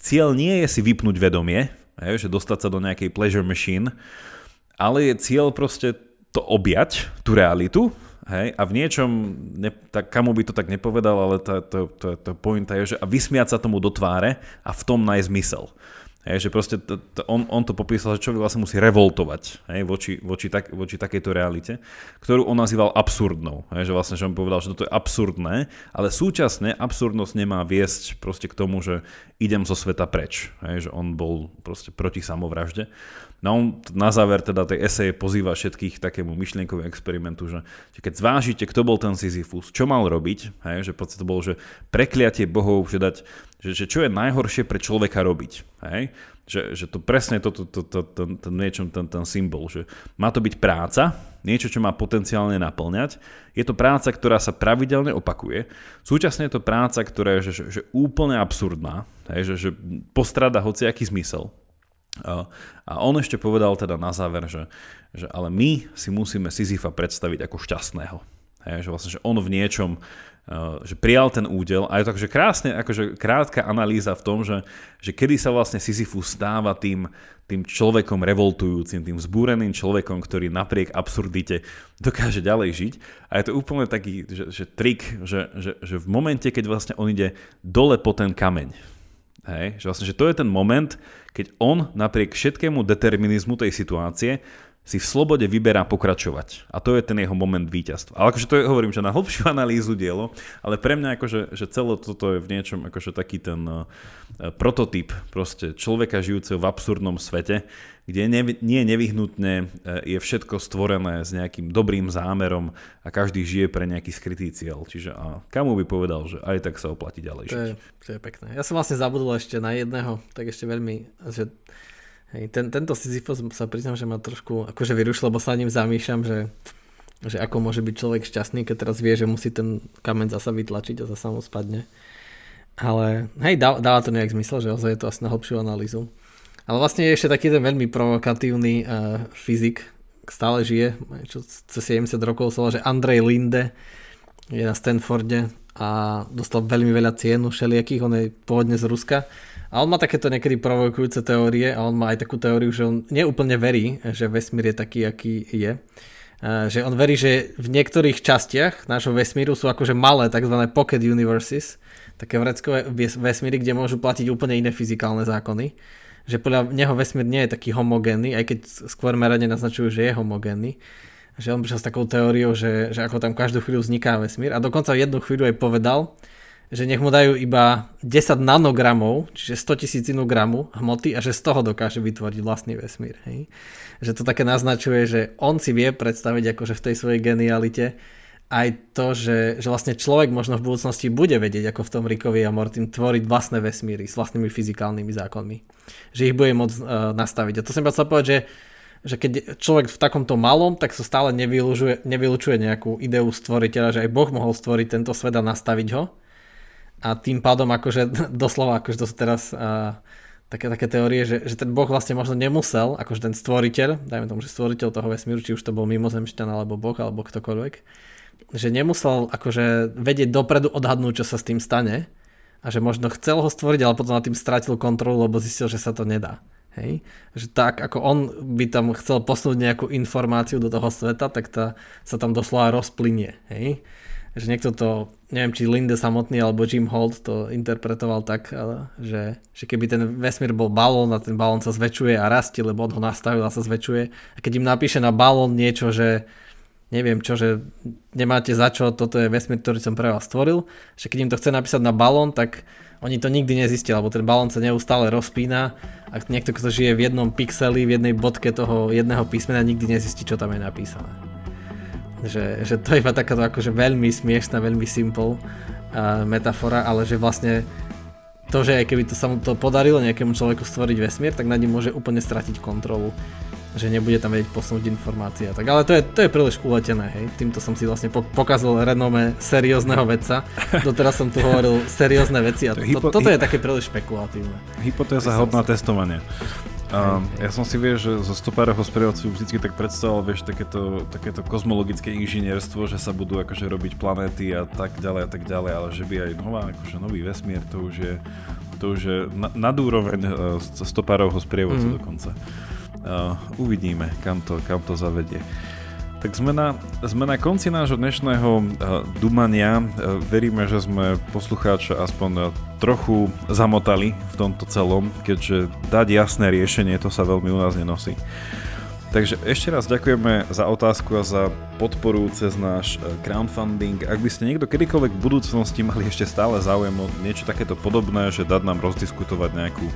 cieľ nie je si vypnúť vedomie, hej, že dostať sa do nejakej pleasure machine, ale je cieľ proste to objať, tú realitu, Hej, a v niečom, ne, tak kamu by to tak nepovedal, ale tá, to, to, to pointa je, že a vysmiať sa tomu do tváre a v tom nájsť zmysel. Hej, že proste to, to, on, on to popísal, že človek vlastne musí revoltovať hej, voči, voči, tak, voči takejto realite, ktorú on nazýval absurdnou. Hej, že vlastne, že on povedal, že toto je absurdné, ale súčasne absurdnosť nemá viesť proste k tomu, že idem zo sveta preč. Hej, že on bol proste proti samovražde. No na záver teda tej eseje pozýva všetkých takému myšlienkovému experimentu, že, že keď zvážite, kto bol ten Sisyphus, čo mal robiť, hej, že podstate to bolo, že prekliatie bohov, že, dať, že, že čo je najhoršie pre človeka robiť. Hej? Že, že to presne to, to, to, to, to, to niečo, ten, ten symbol, že má to byť práca, niečo, čo má potenciálne naplňať. Je to práca, ktorá sa pravidelne opakuje. Súčasne je to práca, ktorá je že, že, že úplne absurdná, hej? Že, že postrada hociaký zmysel. A on ešte povedal teda na záver, že, že ale my si musíme Sisyfa predstaviť ako šťastného. Hej, že vlastne, že on v niečom že prijal ten údel a je to akože krásne, akože krátka analýza v tom, že, že kedy sa vlastne Sisyphus stáva tým, tým človekom revoltujúcim, tým vzbúreným človekom, ktorý napriek absurdite dokáže ďalej žiť. A je to úplne taký že, že trik, že, že, že v momente, keď vlastne on ide dole po ten kameň, Hej, že vlastne, že to je ten moment, keď on napriek všetkému determinizmu tej situácie si v slobode vyberá pokračovať. A to je ten jeho moment víťazstva. Ale akože to je, hovorím, že na hlbšiu analýzu dielo, ale pre mňa akože, že celé toto je v niečom akože taký ten uh, prototyp proste človeka žijúceho v absurdnom svete, kde nie, nie nevyhnutne e, je všetko stvorené s nejakým dobrým zámerom a každý žije pre nejaký skrytý cieľ. Čiže a kamu by povedal, že aj tak sa oplatí ďalej žiť. To je, to je pekné. Ja som vlastne zabudol ešte na jedného, tak ešte veľmi, že Hej, ten, tento Sisyphos sa priznám, že ma trošku akože vyrušil, lebo sa ním zamýšľam, že, že ako môže byť človek šťastný, keď teraz vie, že musí ten kameň zasa vytlačiť a zasa mu spadne. Ale hej, dá, dáva to nejak zmysel, že ozaj je to asi na hlbšiu analýzu. Ale vlastne je ešte taký ten veľmi provokatívny uh, fyzik, stále žije, čo cez 70 rokov sa že Andrej Linde je na Stanforde a dostal veľmi veľa cienu všelijakých, on je pôvodne z Ruska a on má takéto niekedy provokujúce teórie a on má aj takú teóriu, že on neúplne verí, že vesmír je taký, aký je. Že on verí, že v niektorých častiach nášho vesmíru sú akože malé tzv. pocket universes, také vreckové vesmíry, kde môžu platiť úplne iné fyzikálne zákony. Že podľa neho vesmír nie je taký homogénny, aj keď skôr merane naznačujú, že je homogénny. Že on prišiel s takou teóriou, že, že ako tam každú chvíľu vzniká vesmír. A dokonca jednu chvíľu aj povedal, že nech mu dajú iba 10 nanogramov, čiže 100 tisícinu gramu hmoty a že z toho dokáže vytvoriť vlastný vesmír. Hej? Že to také naznačuje, že on si vie predstaviť akože v tej svojej genialite aj to, že, že vlastne človek možno v budúcnosti bude vedieť, ako v tom Rickovi a Mortin, tvoriť vlastné vesmíry s vlastnými fyzikálnymi zákonmi. Že ich bude môcť uh, nastaviť. A to som chcel povedať, že, že keď človek v takomto malom, tak sa stále nevylučuje, nevylučuje nejakú ideu stvoriteľa, že aj Boh mohol stvoriť tento svet a nastaviť ho a tým pádom akože doslova, akože to sú teraz uh, také, také teórie, že, že ten boh vlastne možno nemusel, akože ten stvoriteľ, dajme tomu, že stvoriteľ toho vesmíru, či už to bol mimozemšťan alebo boh alebo ktokoľvek, že nemusel akože vedieť dopredu odhadnúť, čo sa s tým stane a že možno chcel ho stvoriť, ale potom na tým strátil kontrolu, lebo zistil, že sa to nedá. Hej? Že tak, ako on by tam chcel posunúť nejakú informáciu do toho sveta, tak tá sa tam doslova rozplynie. Hej? Že niekto to, neviem či Linde samotný alebo Jim Holt to interpretoval tak, že, že keby ten vesmír bol balón a ten balón sa zväčšuje a rastie, lebo on ho nastavil a sa zväčšuje a keď im napíše na balón niečo, že neviem čo, že nemáte za čo, toto je vesmír, ktorý som pre vás stvoril, že keď im to chce napísať na balón, tak oni to nikdy nezistia, lebo ten balón sa neustále rozpína a niekto, kto žije v jednom pixeli, v jednej bodke toho jedného písmena, nikdy nezistí, čo tam je napísané. Že, že to je iba takáto akože veľmi smiešná, veľmi simple uh, metafora, ale že vlastne to, že aj keby to sa mu to podarilo nejakému človeku stvoriť vesmír, tak nad ním môže úplne stratiť kontrolu že nebude tam vedieť posunúť informácie. Tak, ale to je, to je príliš uletené, hej. Týmto som si vlastne pokazal renome seriózneho vedca. Doteraz som tu hovoril seriózne veci a to, to, toto je také príliš špekulatívne. Hypotéza hodná testovania. Uh, ja som si vieš, že zo stopárov sprievodcu vždy tak predstavoval, vieš, takéto, takéto kozmologické inžinierstvo, že sa budú akože robiť planéty a tak ďalej a tak ďalej, ale že by aj nová, akože nový vesmír, to už je, to už je na, nad úroveň uh, stopárovho sprievodcu mm. dokonca. Uh, uvidíme, kam to, kam to zavedie. Tak sme na, sme na konci nášho dnešného uh, dumania. Uh, veríme, že sme poslucháča aspoň uh, trochu zamotali v tomto celom, keďže dať jasné riešenie, to sa veľmi u nás nenosí. Takže ešte raz ďakujeme za otázku a za podporu cez náš crowdfunding. Ak by ste niekto kedykoľvek v budúcnosti mali ešte stále záujem o niečo takéto podobné, že dať nám rozdiskutovať nejakú,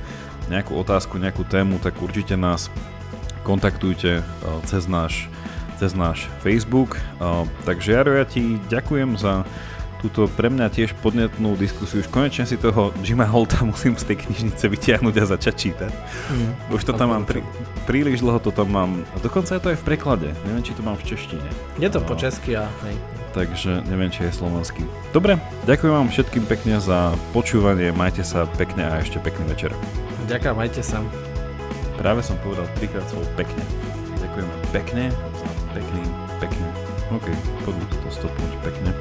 nejakú otázku, nejakú tému, tak určite nás kontaktujte cez náš cez náš Facebook. Takže Jaro, ja ti ďakujem za túto pre mňa tiež podnetnú diskusiu. Už konečne si toho Jima Holta musím z tej knižnice vytiahnuť a začať čítať. Mm, Už to tam mám, prí, príliš dlho to tam mám. A dokonca je to aj v preklade. Neviem, či to mám v češtine. Je to po česky a hej. Takže neviem, či je slovenský. Dobre, ďakujem vám všetkým pekne za počúvanie. Majte sa pekne a ešte pekný večer. Ďakujem, majte sa. Práve som povedal trikrát slovo pekne. Ďakujem pekne pekný, pekne. OK, poďme toto stopnúť pekne.